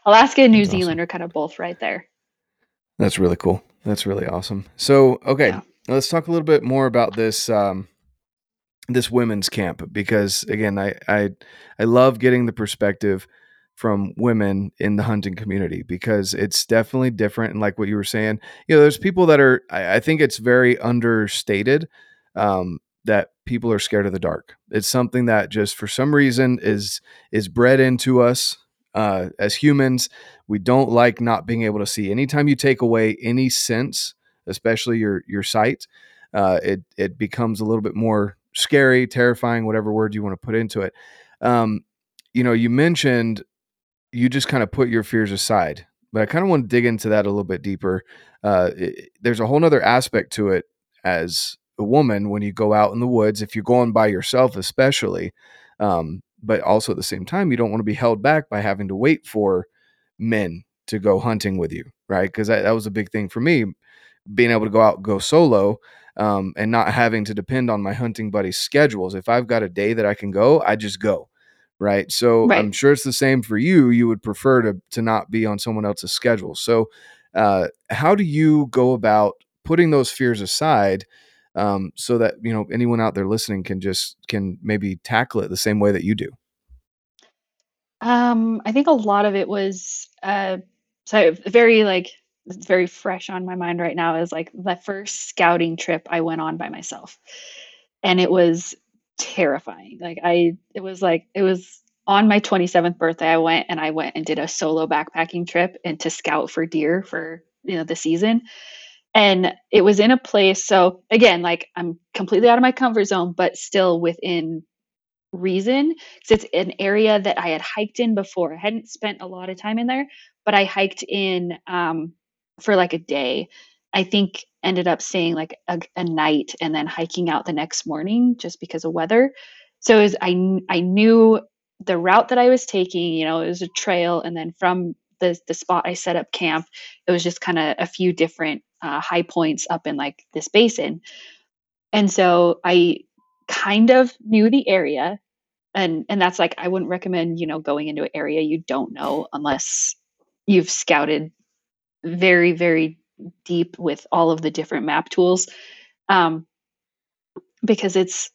Alaska and New That's Zealand awesome. are kind of both right there. That's really cool. That's really awesome. So, okay, yeah. let's talk a little bit more about this um, this women's camp because again, I I I love getting the perspective from women in the hunting community because it's definitely different. And like what you were saying, you know, there's people that are, I, I think it's very understated um, that people are scared of the dark. It's something that just for some reason is is bred into us uh, as humans. We don't like not being able to see. Anytime you take away any sense, especially your your sight, uh, it it becomes a little bit more scary, terrifying, whatever word you want to put into it. Um, you know, you mentioned you just kind of put your fears aside. But I kind of want to dig into that a little bit deeper. Uh, it, there's a whole other aspect to it as a woman when you go out in the woods, if you're going by yourself, especially. Um, but also at the same time, you don't want to be held back by having to wait for men to go hunting with you, right? Because that, that was a big thing for me, being able to go out, go solo, um, and not having to depend on my hunting buddy's schedules. If I've got a day that I can go, I just go right? So right. I'm sure it's the same for you. You would prefer to to not be on someone else's schedule. So Uh, how do you go about putting those fears aside um, so that you know anyone out there listening can just can maybe tackle it the same way that you do? Um, I think a lot of it was uh, so very like very fresh on my mind right now is like the first scouting trip I went on by myself. And it was terrifying. Like I it was like it was on my 27th birthday I went and I went and did a solo backpacking trip and to scout for deer for you know the season. And it was in a place so again like I'm completely out of my comfort zone but still within reason because it's an area that I had hiked in before. I hadn't spent a lot of time in there, but I hiked in um, for like a day. I think ended up staying like a, a, night and then hiking out the next morning just because of weather. So was, I I knew the route that I was taking. You know, it was a trail, and then from the the spot I set up camp, it was just kind of a few different uh, high points up in like this basin. And so I kind of knew the area and and that's like I wouldn't recommend, you know, going into an area you don't know unless you've scouted very very deep with all of the different map tools. Um because it's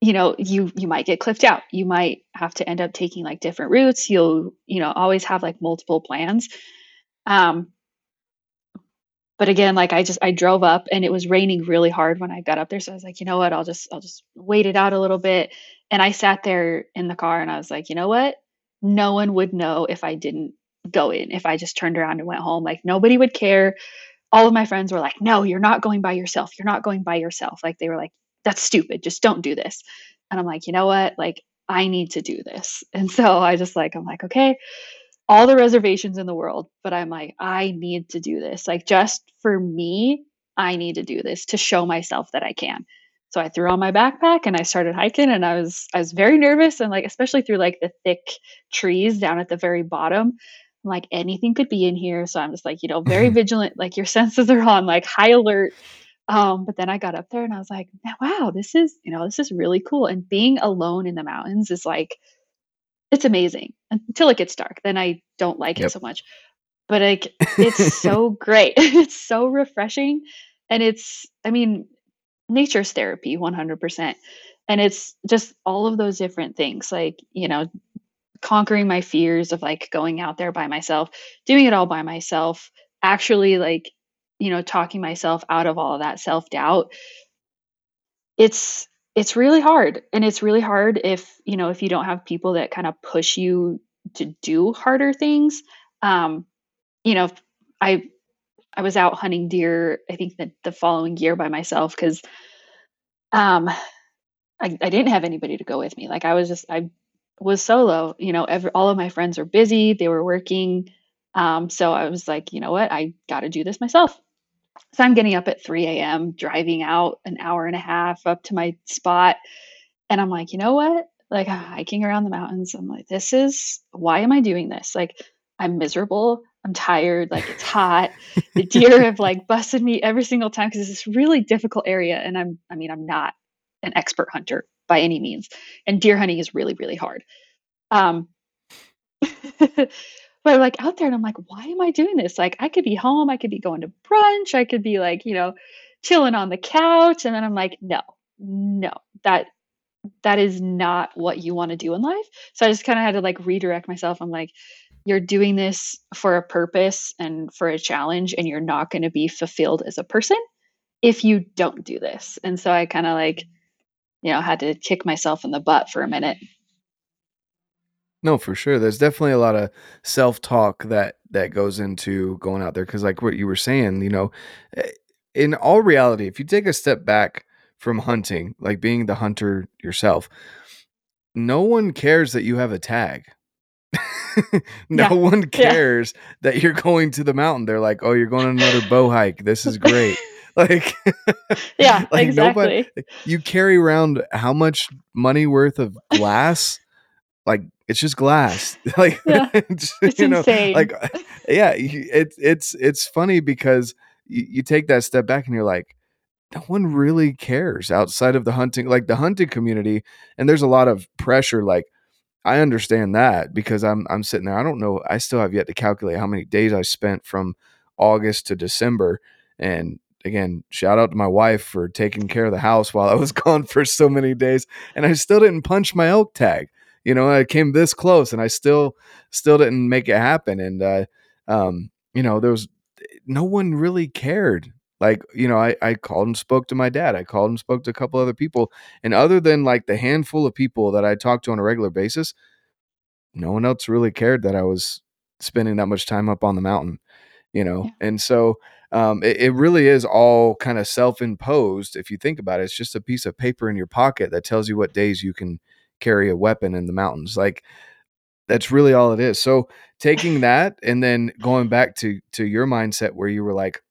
you know, you you might get clipped out. You might have to end up taking like different routes. You'll, you know, always have like multiple plans. Um but again like i just i drove up and it was raining really hard when i got up there. So i was like you know what? I'll just i'll just wait it out a little bit. And i sat there in the car and i was like you know what? No one would know if i didn't go in if i just turned around and went home. Like nobody would care. All of my friends were like no you're not going by yourself. You're not going by yourself. Like they were like that's stupid. Just don't do this. And i'm like you know what? Like i need to do this. [laughs] And so i just like i'm like okay all the reservations in the world, but I'm like, I need to do this. Like, just for me, I need to do this to show myself that I can. So I threw on my backpack and I started hiking and I was I was very nervous and like especially through like the thick trees down at the very bottom. I'm like anything could be in here. So I'm just like, you know, very [laughs] vigilant, like your senses are on, like high alert. Um, but then I got up there and I was like, wow, this is, you know, this is really cool. And being alone in the mountains is like it's amazing until it gets dark. Then I don't like yep. it so much. But like [laughs] it's so great. [laughs] it's so refreshing and it's I mean nature's therapy 100%. And it's just all of those different things like, you know, conquering my fears of like going out there by myself, doing it all by myself, actually like, you know, talking myself out of all of that self-doubt. It's it's really hard. And it's really hard if you know if you don't have people that kind of push you to do harder things. Um you know i i was out hunting deer i think that the following year by myself because um I, I didn't have anybody to go with me. Like i was just i was solo you know every, all of my friends were busy they were working. Um so i was like you know what? I got to do this myself so I'm getting up at 3 a.m., driving out an hour and a half up to my spot. And I'm like, you know what? Like I'm hiking around the mountains. I'm like, this is why am I doing this? Like I'm miserable. I'm tired. Like it's hot. the deer [laughs] have like busted me every single time because it's this really difficult area. And I'm, I mean, I'm not an expert hunter by any means. And deer hunting is really, really hard. Um, [laughs] but like out there and I'm like, why am I doing this? Like I could be home, I could be going to brunch, I could be like, you know, chilling on the couch. And then I'm like, no, no, that that is not what you want to do in life. So I just kind of had to like redirect myself. I'm like, you're doing this for a purpose and for a challenge, and you're not going to be fulfilled as a person if you don't do this. And so I kind of like, you know, had to kick myself in the butt for a minute no, for sure. There's definitely a lot of self-talk that that goes into going out there because, like what you were saying, you know, eh, in all reality, if you take a step back from hunting, like being the hunter yourself, no one cares that you have a tag. [laughs] no yeah. one [laughs] cares yeah. that you're going to the mountain. They're like, "Oh, you're going on another bow hike. This is great." [laughs] like yeah like exactly nobody, you carry around how much money worth of glass like it's just glass [laughs] like yeah, [laughs] it's you know insane. like [laughs] yeah it's it's it's funny because you, you take that step back and you're like no one really cares outside of the hunting like the hunting community and there's a lot of pressure like i understand that because i'm i'm sitting there i don't know i still have yet to calculate how many days i spent from August to December. And again, shout out to my wife for taking care of the house while I was gone for so many days. And I still didn't punch my elk tag. You know, I came this close and I still still didn't make it happen. And uh um, you know, there was no one really cared. Like, you know, I, I called and spoke to my dad. I called and spoke to a couple other people. And other than like the handful of people that I talked to on a regular basis, no one else really cared that I was spending that much time up on the mountain, you know? Yeah. And so um, it, it really is all kind of self imposed. If you think about it, it's just a piece of paper in your pocket that tells you what days you can carry a weapon in the mountains. Like, that's really all it is. So taking that and then going back to to your mindset where you were like,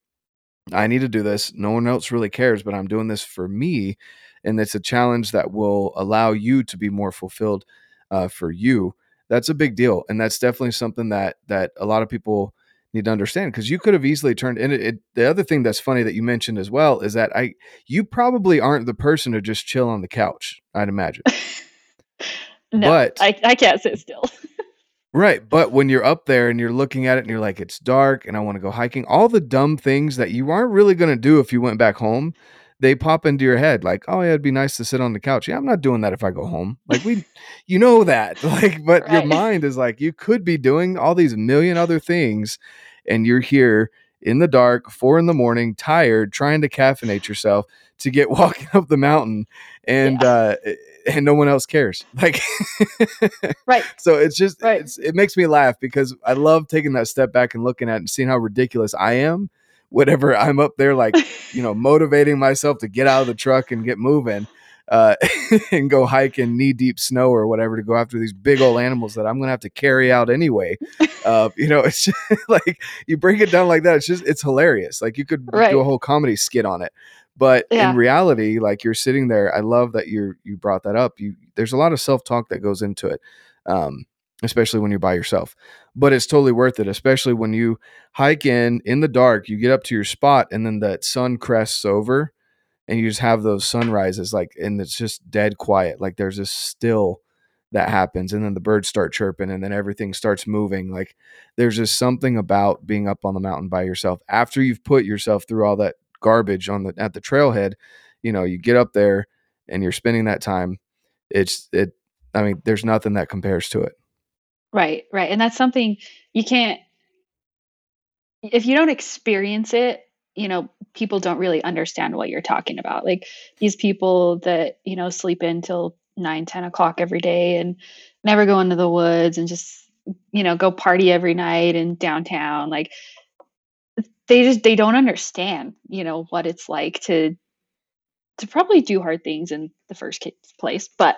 I need to do this. No one else really cares, but I'm doing this for me, and it's a challenge that will allow you to be more fulfilled uh, for you. That's a big deal, and that's definitely something that that a lot of people need to understand because you could have easily turned and it, it, the other thing that's funny that you mentioned as well is that i you probably aren't the person to just chill on the couch i'd imagine [laughs] no, but I, I can't sit still. Right. But when you're up there and you're looking at it and you're like, it's dark and I want to go hiking, all the dumb things that you aren't really going to do if you went back home, they pop into your head like, oh, yeah, it'd be nice to sit on the couch. Yeah, I'm not doing that if I go home. Like, we, [laughs] you know that. [laughs] Like, but your mind is like, you could be doing all these million other things and you're here in the dark, four in the morning, tired, trying to caffeinate yourself to get [laughs] walking up the mountain and, uh, and no one else cares. [laughs] Like, Right. so it's just Right. it's, it makes me laugh because I love taking that step back and looking at it and seeing how ridiculous I am. Whatever I'm up there, like you know, [laughs] motivating myself to get out of the truck and get moving, uh, [laughs] and go hike in knee deep snow or whatever to go after these big old animals that I'm gonna have to carry out anyway. Uh, you know, it's just like you break it down like that. It's just it's hilarious. Like you could Right. do a whole comedy skit on it. But Yeah. in reality, like you're sitting there, I love that you you brought that up. You there's a lot of self talk that goes into it, um, especially when you're by yourself. But it's totally worth it, especially when you hike in in the dark. You get up to your spot, and then that sun crests over, and you just have those sunrises, like, and it's just dead quiet. Like there's this still that happens, and then the birds start chirping, and then everything starts moving. Like there's just something about being up on the mountain by yourself after you've put yourself through all that garbage on the at the trailhead. You know, you get up there and you're spending that time. It's it. I mean, there's nothing that compares to it. Right, right. And that's something you can't if you don't experience it, you know, people don't really understand what you're talking about. Like these people that, you know, sleep in till nine, 10 o'clock every day and never go into the woods and just, you know, go party every night in downtown. Like they just they don't understand, you know, what it's like to to probably do hard things in the first place. But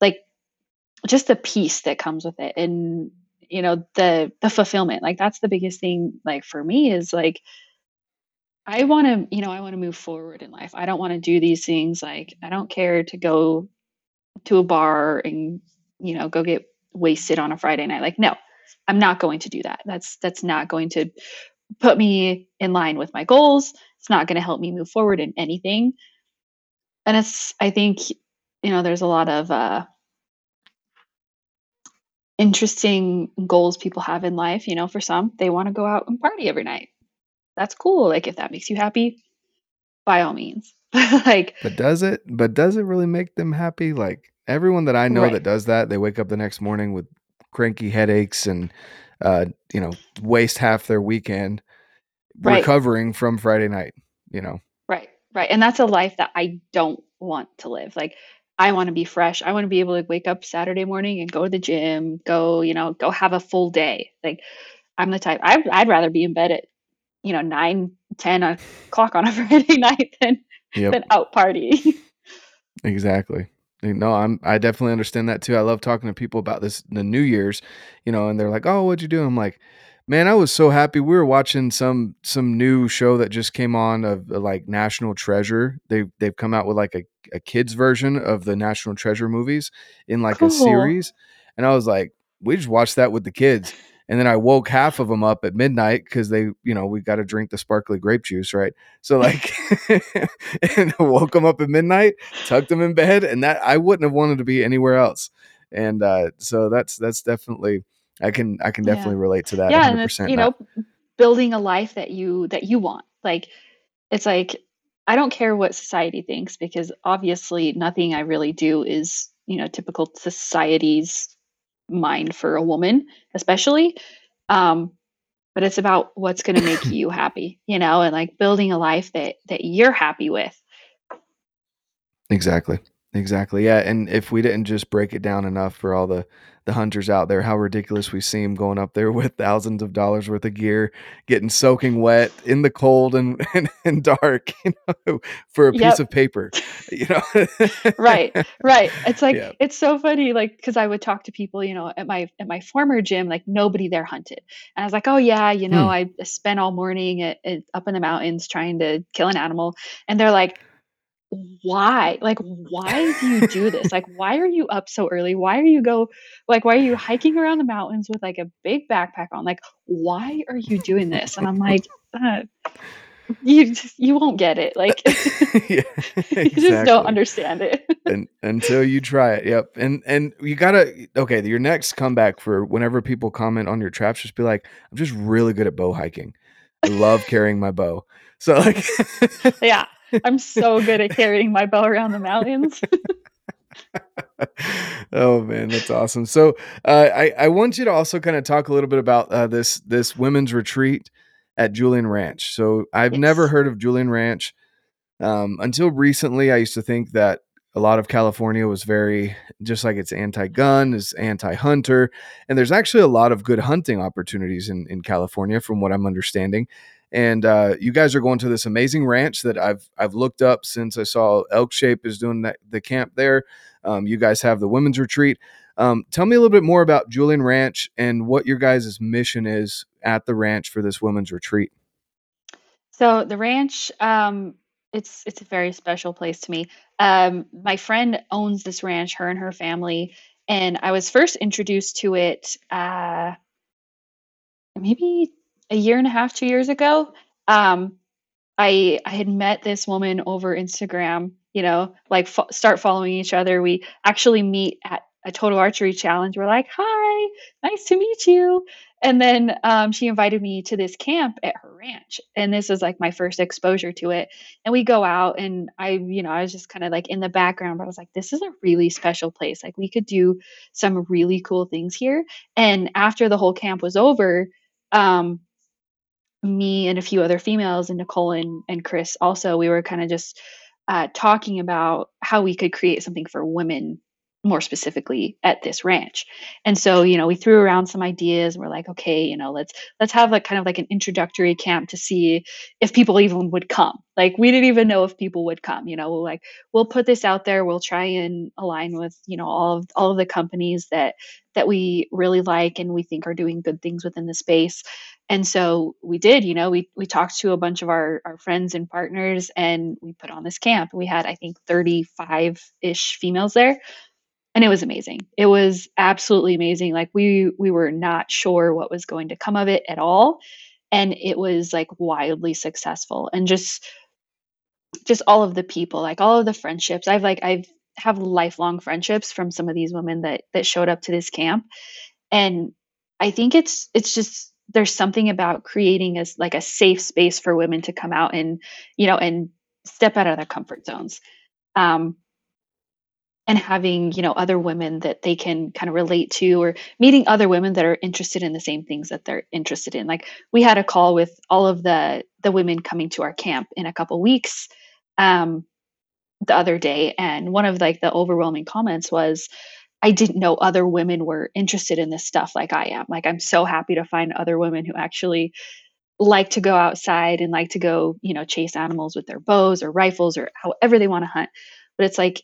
like just the peace that comes with it and you know the the fulfillment like that's the biggest thing like for me is like i want to you know i want to move forward in life i don't want to do these things like i don't care to go to a bar and you know go get wasted on a friday night like no i'm not going to do that that's that's not going to put me in line with my goals it's not going to help me move forward in anything and it's i think you know there's a lot of uh interesting goals people have in life. You know, for some, they want to go out and party every night. That's cool. Like if that makes you happy, by all means. [laughs] like But does it? But does it really make them happy? Like everyone that I know Right. that does that, they wake up the next morning with cranky headaches and uh, you know, waste half their weekend Right. recovering from Friday night. You know, right, right. And that's a life that I don't want to live. Like I want to be fresh. I want to be able to wake up Saturday morning and go to the gym, go, you know, go have a full day. Like I'm the type I I'd rather be in bed at, you know, nine, 10 o'clock on a [laughs] Friday night than Yep. than out partying. [laughs] Exactly. No, I'm I definitely understand that too. I love talking to people about this the New Year's, you know, and they're like, "Oh, what'd you do?" I'm like, "Man, I was so happy. We were watching some some new show that just came on of uh, like National Treasure. They they've come out with like a, a kids version of the National Treasure movies in like Cool. a series." And I was like, "We just watched that with the kids." And then I woke half of them up at midnight because they, you know, we got to drink the sparkly grape juice, right? So like, [laughs] and I woke them up at midnight, tucked them in bed, and that I wouldn't have wanted to be anywhere else. And uh, so that's that's definitely I can I can Yeah. definitely relate to that. yeah 100% and it's you now. know building a life that you that you want. Like it's like I don't care what society thinks because obviously nothing I really do is, you know, typical society's mind for a woman, especially. Um, but it's about what's going to make [laughs] you happy, you know, and like building a life that that you're happy with. Exactly. Exactly. Yeah, and if we didn't just break it down enough for all the the hunters out there, how ridiculous we seem going up there [laughs] with thousands of dollars worth of gear, getting soaking wet in the cold and [laughs] and, and dark, [laughs] you know, for a Yep. piece of paper, you know. Right. Right. It's like yeah. it's so funny like cuz I would talk to people, you know, at my at my former gym like nobody there hunted. And I was like, "Oh yeah, you know, Hmm. I spent all morning at, at, up in the mountains trying to kill an animal." And they're like, "Why? Like why do you do this? Like why are you up so early? Why are you go like why are you hiking around the mountains with like a big backpack on? Like why are you doing this?" And I'm like, uh, you just, you won't get it. Like [laughs] yeah, [laughs] you just don't understand it. [laughs] And until you try it, yep. And and you gotta okay. Your next comeback for whenever people comment on your traps, just be like, "I'm just really good at bow hiking. I love carrying my bow." So like, Yeah, I'm so good at carrying my bow around the mountains. [laughs] oh man, that's awesome. So uh, I I want you to also kind of talk a little bit about uh, this this women's retreat at Julian Ranch. So I've never heard of Julian Ranch um, until recently. I used to think that a lot of California was very just like it's anti-gun, is anti-hunter, and there's actually a lot of good hunting opportunities in in California, from what I'm understanding. And uh, you guys are going to this amazing ranch that I've I've looked up since I saw Elk Shape is doing that, the camp there. Um, you guys have the women's retreat. Um, tell me a little bit more about Julian Ranch and what your guys' mission is at the ranch for this women's retreat. So the ranch, um, it's it's a very special place to me. Um, my friend owns this ranch, her and her family, and I was first introduced to it uh, maybe a year and a half, two years ago. Um, I I had met this woman over Instagram, you know, like start following each other. We actually meet at a total archery challenge. We're like, "Hi, nice to meet you." And then um, she invited me to this camp at her ranch, and this was like my first exposure to it. And we go out, and I, you know, I was just kind of like in the background, but I was like, "This is a really special place. Like, we could do some really cool things here." And after the whole camp was over, um, me and a few other females and Nicole and, and Chris also, we were kind of just uh, talking about how we could create something for women more specifically at this ranch. And so, you know, we threw around some ideas and we're like, okay, you know, let's let's have like kind of like an introductory camp to see if people even would come. Like we didn't even know if people would come, you know, we'll like we'll put this out there, we'll try and align with, you know, all of all of the companies that that we really like and we think are doing good things within the space and so we did you know we we talked to a bunch of our our friends and partners and we put on this camp we had i think 35 ish females there and it was amazing. It was absolutely amazing. Like we we were not sure what was going to come of it at all. And it was like wildly successful. And just just all of the people like all of the friendships. I've like i've have lifelong friendships from some of these women that that showed up to this camp. And i think it's it's just there's something about creating as like a safe space for women to come out and you know and step out of their comfort zones. Um and having you know other women that they can kind of relate to or meeting other women that are interested in the same things that they're interested in like we had a call with all of the the women coming to our camp in a couple weeks um the other day and one of like the overwhelming comments was I didn't know other women were interested in this stuff like I am. Like I'm so happy to find other women who actually like to go outside and like to go, you know, chase animals with their bows or rifles or however they want to hunt. But it's like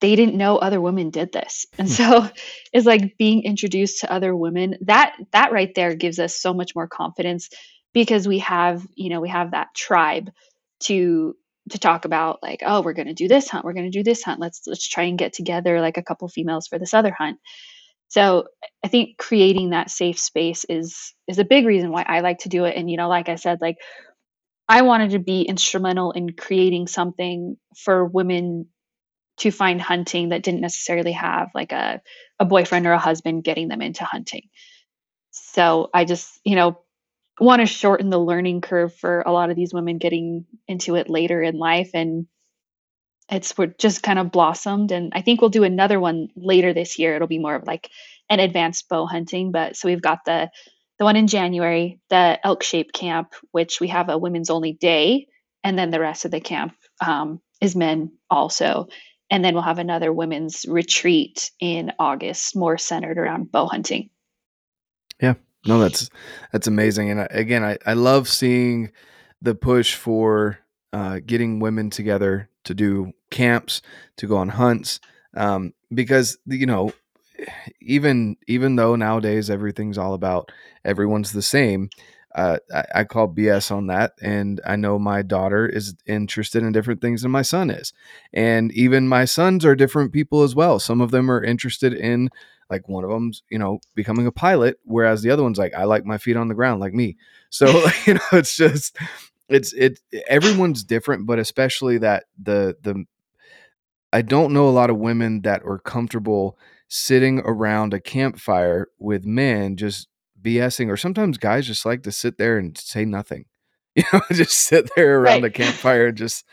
they didn't know other women did this. And Hmm. so [laughs] it's like being introduced to other women. That that right there gives us so much more confidence because we have, you know, we have that tribe to to talk about like, oh, we're going to do this hunt, we're going to do this hunt. Let's let's try and get together like a couple females for this other hunt. So I think creating that safe space is is a big reason why I like to do it. And you know, like I said, like I wanted to be instrumental in creating something for women to find hunting that didn't necessarily have like a, a boyfriend or a husband getting them into hunting. So I just, you know, want to shorten the learning curve for a lot of these women getting into it later in life and it's we're just kind of blossomed and i think we'll do another one later this year it'll be more of like an advanced bow hunting but so we've got the the one in january the elk shape camp which we have a women's only day and then the rest of the camp um, is men also and then we'll have another women's retreat in august more centered around bow hunting yeah no that's that's amazing and I, again I, I love seeing the push for uh, getting women together to do camps, to go on hunts, um, because you know, even even though nowadays everything's all about everyone's the same. Uh, I, I, call BS on that. And I know my daughter is interested in different things than my son is. And even my sons are different people as well. Some of them are interested in, like, one of them's, you know, becoming a pilot, whereas the other one's like, I like my feet on the ground, like me. So, [laughs] [laughs] you know, it's just, it's it everyone's different but especially that the the i don't know a lot of women that are comfortable sitting around a campfire with men just bsing or sometimes guys just like to sit there and say nothing [laughs] you know just sit there around right. a campfire and just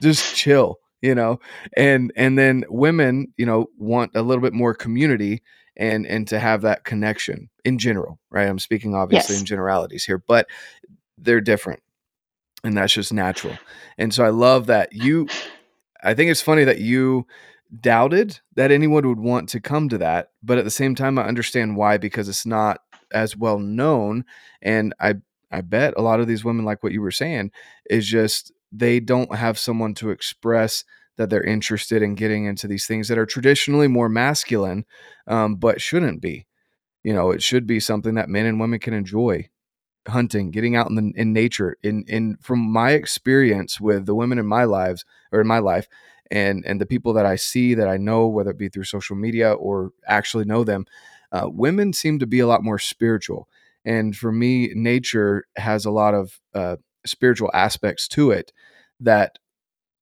just chill you know and and then women you know want a little bit more community and and to have that connection in general right i'm speaking obviously yes. in generalities here but they're different and that's just natural. And so I love that you I think it's funny that you doubted that anyone would want to come to that, but at the same time I understand why because it's not as well known and I I bet a lot of these women like what you were saying is just they don't have someone to express that they're interested in getting into these things that are traditionally more masculine um, but shouldn't be you know it should be something that men and women can enjoy hunting, getting out in the in nature. In in from my experience with the women in my lives or in my life, and and the people that I see that I know, whether it be through social media or actually know them, uh, women seem to be a lot more spiritual. And for me, nature has a lot of uh, spiritual aspects to it that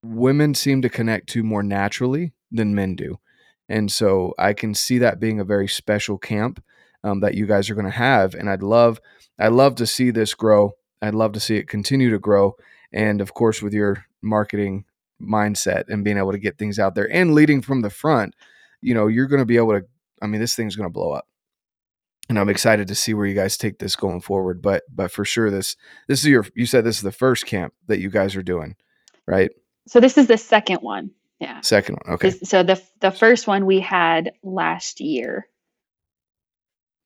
women seem to connect to more naturally than men do. And so I can see that being a very special camp um, that you guys are going to have. And I'd love I'd love to see this grow. I'd love to see it continue to grow. And of course, with your marketing mindset and being able to get things out there and leading from the front, you know, you're going to be able to, I mean, this thing's going to blow up. And I'm excited to see where you guys take this going forward. But, but for sure, this, this is your, you said this is the first camp that you guys are doing, right? So this is the second one. Yeah. Second one. Okay. This, so the, the first one we had last year.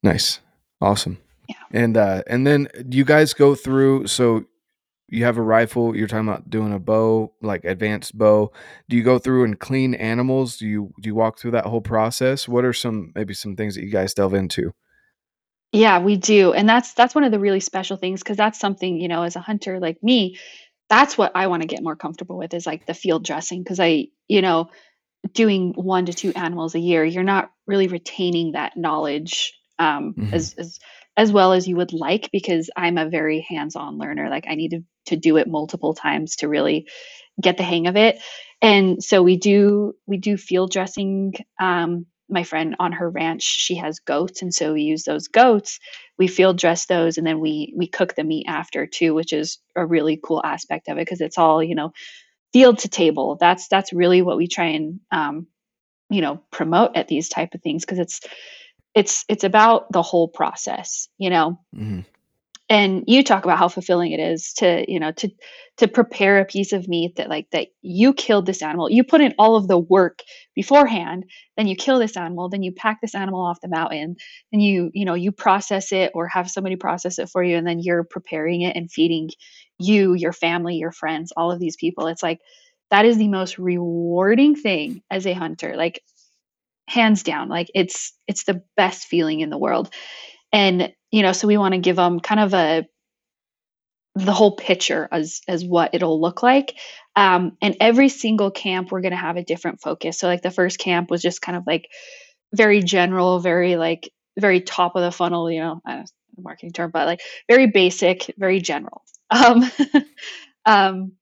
Nice. Awesome. Yeah. And uh and then you guys go through so you have a rifle, you're talking about doing a bow, like advanced bow. Do you go through and clean animals? Do you do you walk through that whole process? What are some maybe some things that you guys delve into? Yeah, we do. And that's that's one of the really special things because that's something, you know, as a hunter like me, that's what I want to get more comfortable with is like the field dressing because I, you know, doing one to two animals a year, you're not really retaining that knowledge um, mm-hmm. as, as as well as you would like because I'm a very hands-on learner. Like I need to, to do it multiple times to really get the hang of it. And so we do we do field dressing. Um, my friend on her ranch, she has goats, and so we use those goats. We field dress those, and then we we cook the meat after too, which is a really cool aspect of it because it's all you know field to table. That's that's really what we try and um, you know promote at these type of things because it's it's it's about the whole process you know mm-hmm. And you talk about how fulfilling it is to you know to to prepare a piece of meat that like that you killed this animal. You put in all of the work beforehand then you kill this animal then you pack this animal off the mountain and you you know you process it or have somebody process it for you and then you're preparing it and feeding you your family your friends all of these people. It's like that is the most rewarding thing as a hunter like hands down like it's it's the best feeling in the world. And you know so we want to give them kind of a the whole picture as as what it'll look like um, and every single camp we're going to have a different focus so like the first camp was just kind of like very general very like very top of the funnel you know marketing term but like very basic very general um, [laughs] um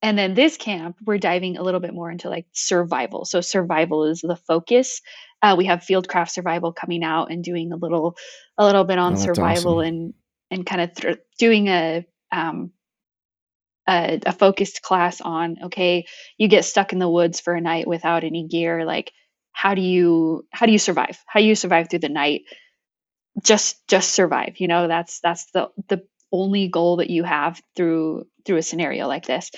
and then this camp, we're diving a little bit more into like survival. So survival is the focus. Uh, we have Fieldcraft Survival coming out and doing a little, a little bit on oh, survival awesome. and and kind of th- doing a um, a, a focused class on okay you get stuck in the woods for a night without any gear like how do you how do you survive? How do you survive through the night? Just just survive you know that's that's the the only goal that you have through through a scenario like this.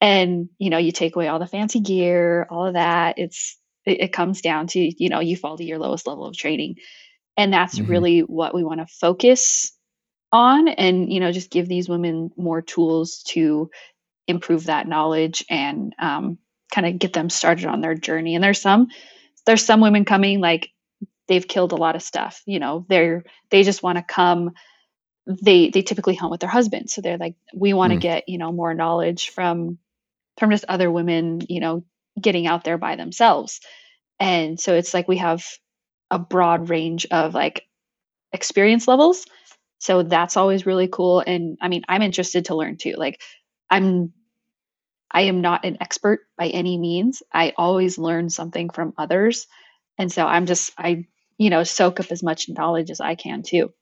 And you know you take away all the fancy gear all of that it's it, it comes down to you know you fall to your lowest level of training and that's Mhm. really what we want to focus on and you know just give these women more tools to improve that knowledge and um, kind of get them started on their journey and there's some there's some women coming like they've killed a lot of stuff you know they're they just want to come they they typically hunt with their husband so they're like we want to Mm. get you know more knowledge from from just other women you know getting out there by themselves. And so it's like we have a broad range of like experience levels. So that's always really cool. And i mean i'm interested to learn too. Like i'm i am not an expert by any means. I always learn something from others. And so i'm just i you know soak up as much knowledge as i can too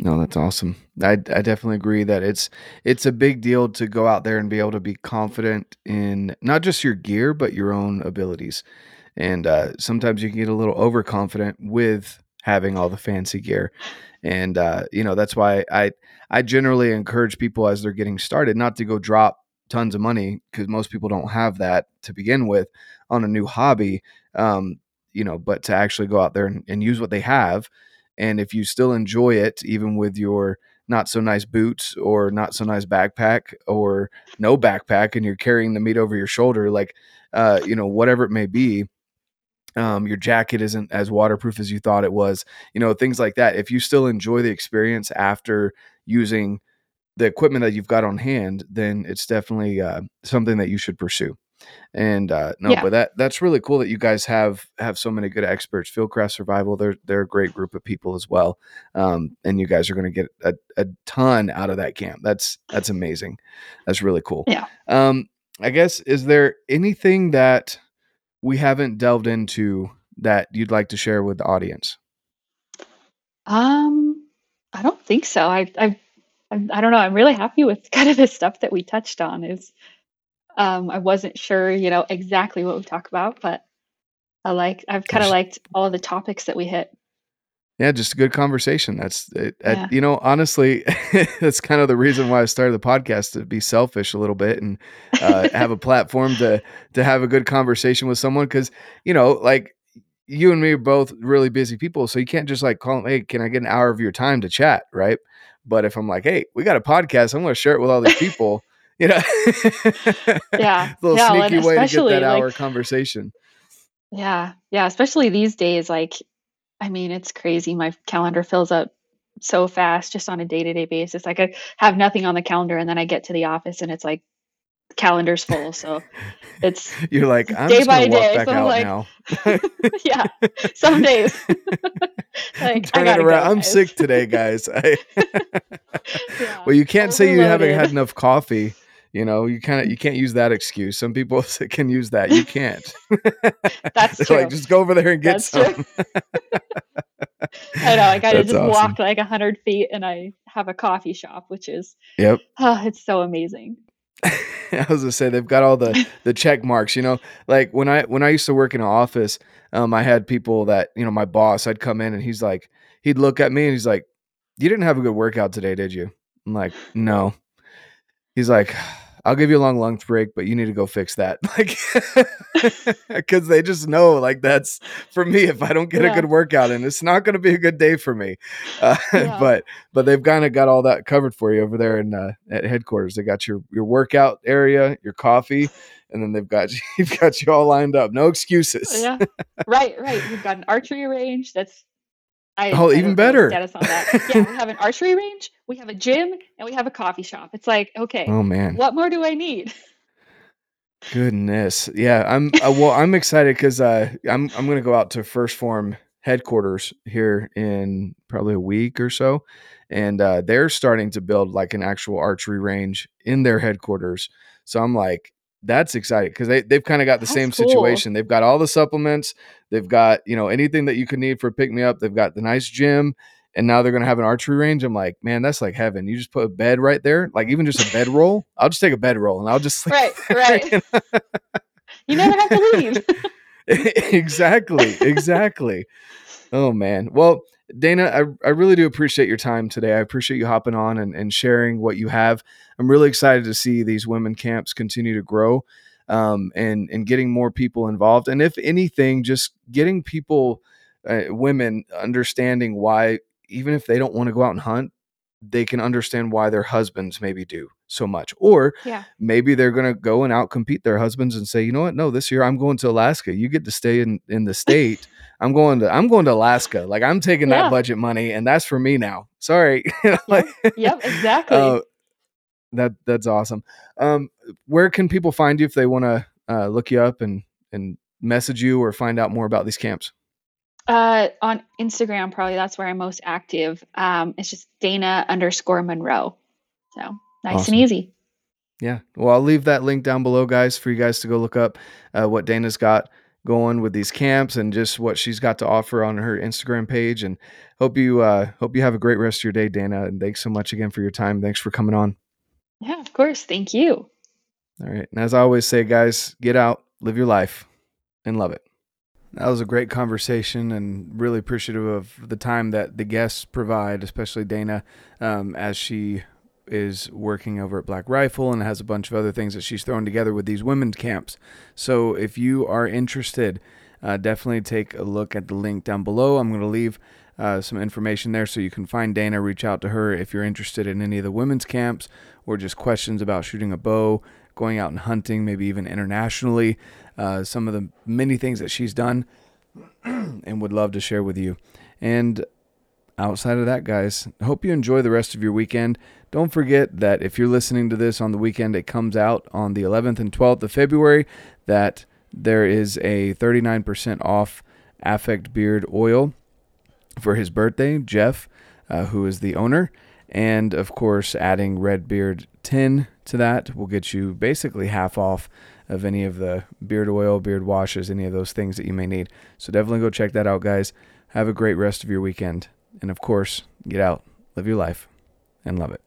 No, that's awesome. I I definitely agree that it's it's a big deal to go out there and be able to be confident in not just your gear but your own abilities. And uh, sometimes you can get a little overconfident with having all the fancy gear. And uh, you know that's why I I generally encourage people as they're getting started not to go drop tons of money because most people don't have that to begin with on a new hobby. Um, you know, but to actually go out there and, and use what they have and if you still enjoy it, even with your not so nice boots or not so nice backpack or no backpack, and you're carrying the meat over your shoulder, like, uh, you know, whatever it may be, um, your jacket isn't as waterproof as you thought it was, you know, things like that. If you still enjoy the experience after using the equipment that you've got on hand, then it's definitely uh, something that you should pursue. And uh, no, Yeah. but that that's really cool that you guys have have so many good experts. Fieldcraft Survival, they're they're a great group of people as well, um, and you guys are going to get a, a ton out of that camp. That's that's amazing. That's really cool. Yeah. Um, I guess is there anything that we haven't delved into that you'd like to share with the audience? um i don't think so i i i, I don't know i'm really happy with [laughs] kind of the stuff that we touched on is um i wasn't sure you know exactly what we talk about but i like i've kind of liked all the topics that we hit Yeah, just a good conversation. That's it, Yeah. you know, honestly, [laughs] that's kind of the reason why I started the podcast to be selfish a little bit and uh, have a platform to to have a good conversation with someone because you know, like you and me are both really busy people, so you can't just like call them, hey, can I get an hour of your time to chat, right? But if I'm like, hey, we got a podcast, I'm going to share it with all these people. You know, Yeah. [laughs] little Yeah, well, sneaky way to get that like- hour conversation. Yeah. Yeah. Especially these days. Like, I mean, it's crazy. My calendar fills up so fast just on a day to day basis. Like, I have nothing on the calendar and then I get to the office and it's like calendar's full. So it's, [laughs] You're like, I'm Day just going to by day, so I'm like, now. [laughs] yeah, some days. like, Turn it around. Go, i'm sick today, guys. I- Yeah. well, you can't say you haven't had enough coffee. You know, you kind of you can't use that excuse. Some people [laughs] can use that. You can't. [laughs] That's true. like, just go over there and get That's some. [laughs] I know. I gotta That's just awesome. walk like a hundred feet and I have a coffee shop, which is, Yep. oh, [sighs] it's so amazing. I was gonna say they've got all the the check marks. You know, like when I when I used to work in an office, um, I had people that you know my boss. I'd come in and he's like, he'd look at me and he's like, "You didn't have a good workout today, did you?" I'm like, "No." He's like, "I'll give you a long lunch break, but you need to go fix that." [laughs] Like, [laughs] because they just know like that's for me. If I don't get a good workout and it's not going to be a good day for me. [laughs] Uh, Yeah. But but they've kind of got all that covered for you over there in uh, at headquarters. They got your your workout area, your coffee, and then they've got you've got you all lined up. No excuses. Yeah. right, right. We've got an archery range that's I, Oh, even don't know the better. Status on that. Yeah, we have an [laughs] archery range, we have a gym, and we have a coffee shop. It's like, okay, Oh man, what more do I need? goodness. Yeah, I'm uh, well. I'm excited because uh, I'm I'm gonna go out to First Form headquarters here in probably a week or so, and uh, they're starting to build like an actual archery range in their headquarters. So I'm like, that's exciting because they they've kind of got the That's same cool. situation. They've got all the supplements. They've got you know anything that you could need for pick me up. They've got the nice gym. and now they're gonna have an archery range. I'm like, man, that's like heaven. You just put a bed right there, like even just a bed roll. [laughs] I'll just take a bed roll and I'll just sleep Right, there, [laughs] right. You never have to leave. [laughs] exactly, exactly. Oh man. Well, Dana, I, I really do appreciate your time today. I appreciate you hopping on and, and sharing what you have. I'm really excited to see these women camps continue to grow um, and and getting more people involved. And if anything, just getting people, uh, women, understanding why even if they don't want to go out and hunt, they can understand why their husbands maybe do so much, or Yeah. maybe they're going to go and out compete their husbands and say, you know what, no, this year I'm going to Alaska. You get to stay in in the state. I'm going to I'm going to Alaska. Like I'm taking Yeah. that budget money, and that's for me now. Sorry. Know, [laughs] Yep, [laughs] exactly. uh, that that's awesome. Um, where can people find you if they want to uh, look you up and and message you or find out more about these camps? Uh, on Instagram, probably that's where I'm most active. Um, it's just Dana underscore Monroe. So nice Awesome. and easy. Yeah. Well, I'll leave that link down below, guys, for you guys to go look up uh, what Dana's got going with these camps and just what she's got to offer on her Instagram page. And hope you uh, hope you have a great rest of your day, Dana. And thanks so much again for your time. Thanks for coming on. Yeah, of course. Thank you. All right. And as I always say, guys, get out, live your life, and love it. That was a great conversation and really appreciative of the time that the guests provide, especially Dana, um, as she is working over at Black Rifle and has a bunch of other things that she's thrown together with these women's camps. So if you are interested, uh, definitely take a look at the link down below. I'm going to leave uh, some information there so you can find Dana, reach out to her if you're interested in any of the women's camps or just questions about shooting a bow, going out and hunting, maybe even internationally. Uh, some of the many things that she's done [clears throat] and would love to share with you. And outside of that, guys, hope you enjoy the rest of your weekend. Don't forget that if you're listening to this on the weekend, it comes out on the 11th and 12th of February, that there is a 39% off Affect Beard Oil for his birthday, Jeff, uh, who is the owner. And of course, adding Red Beard 10 to that will get you basically half off of any of the beard oil, beard washes, any of those things that you may need. So definitely go check that out, guys. Have a great rest of your weekend. And of course, get out, live your life, and love it.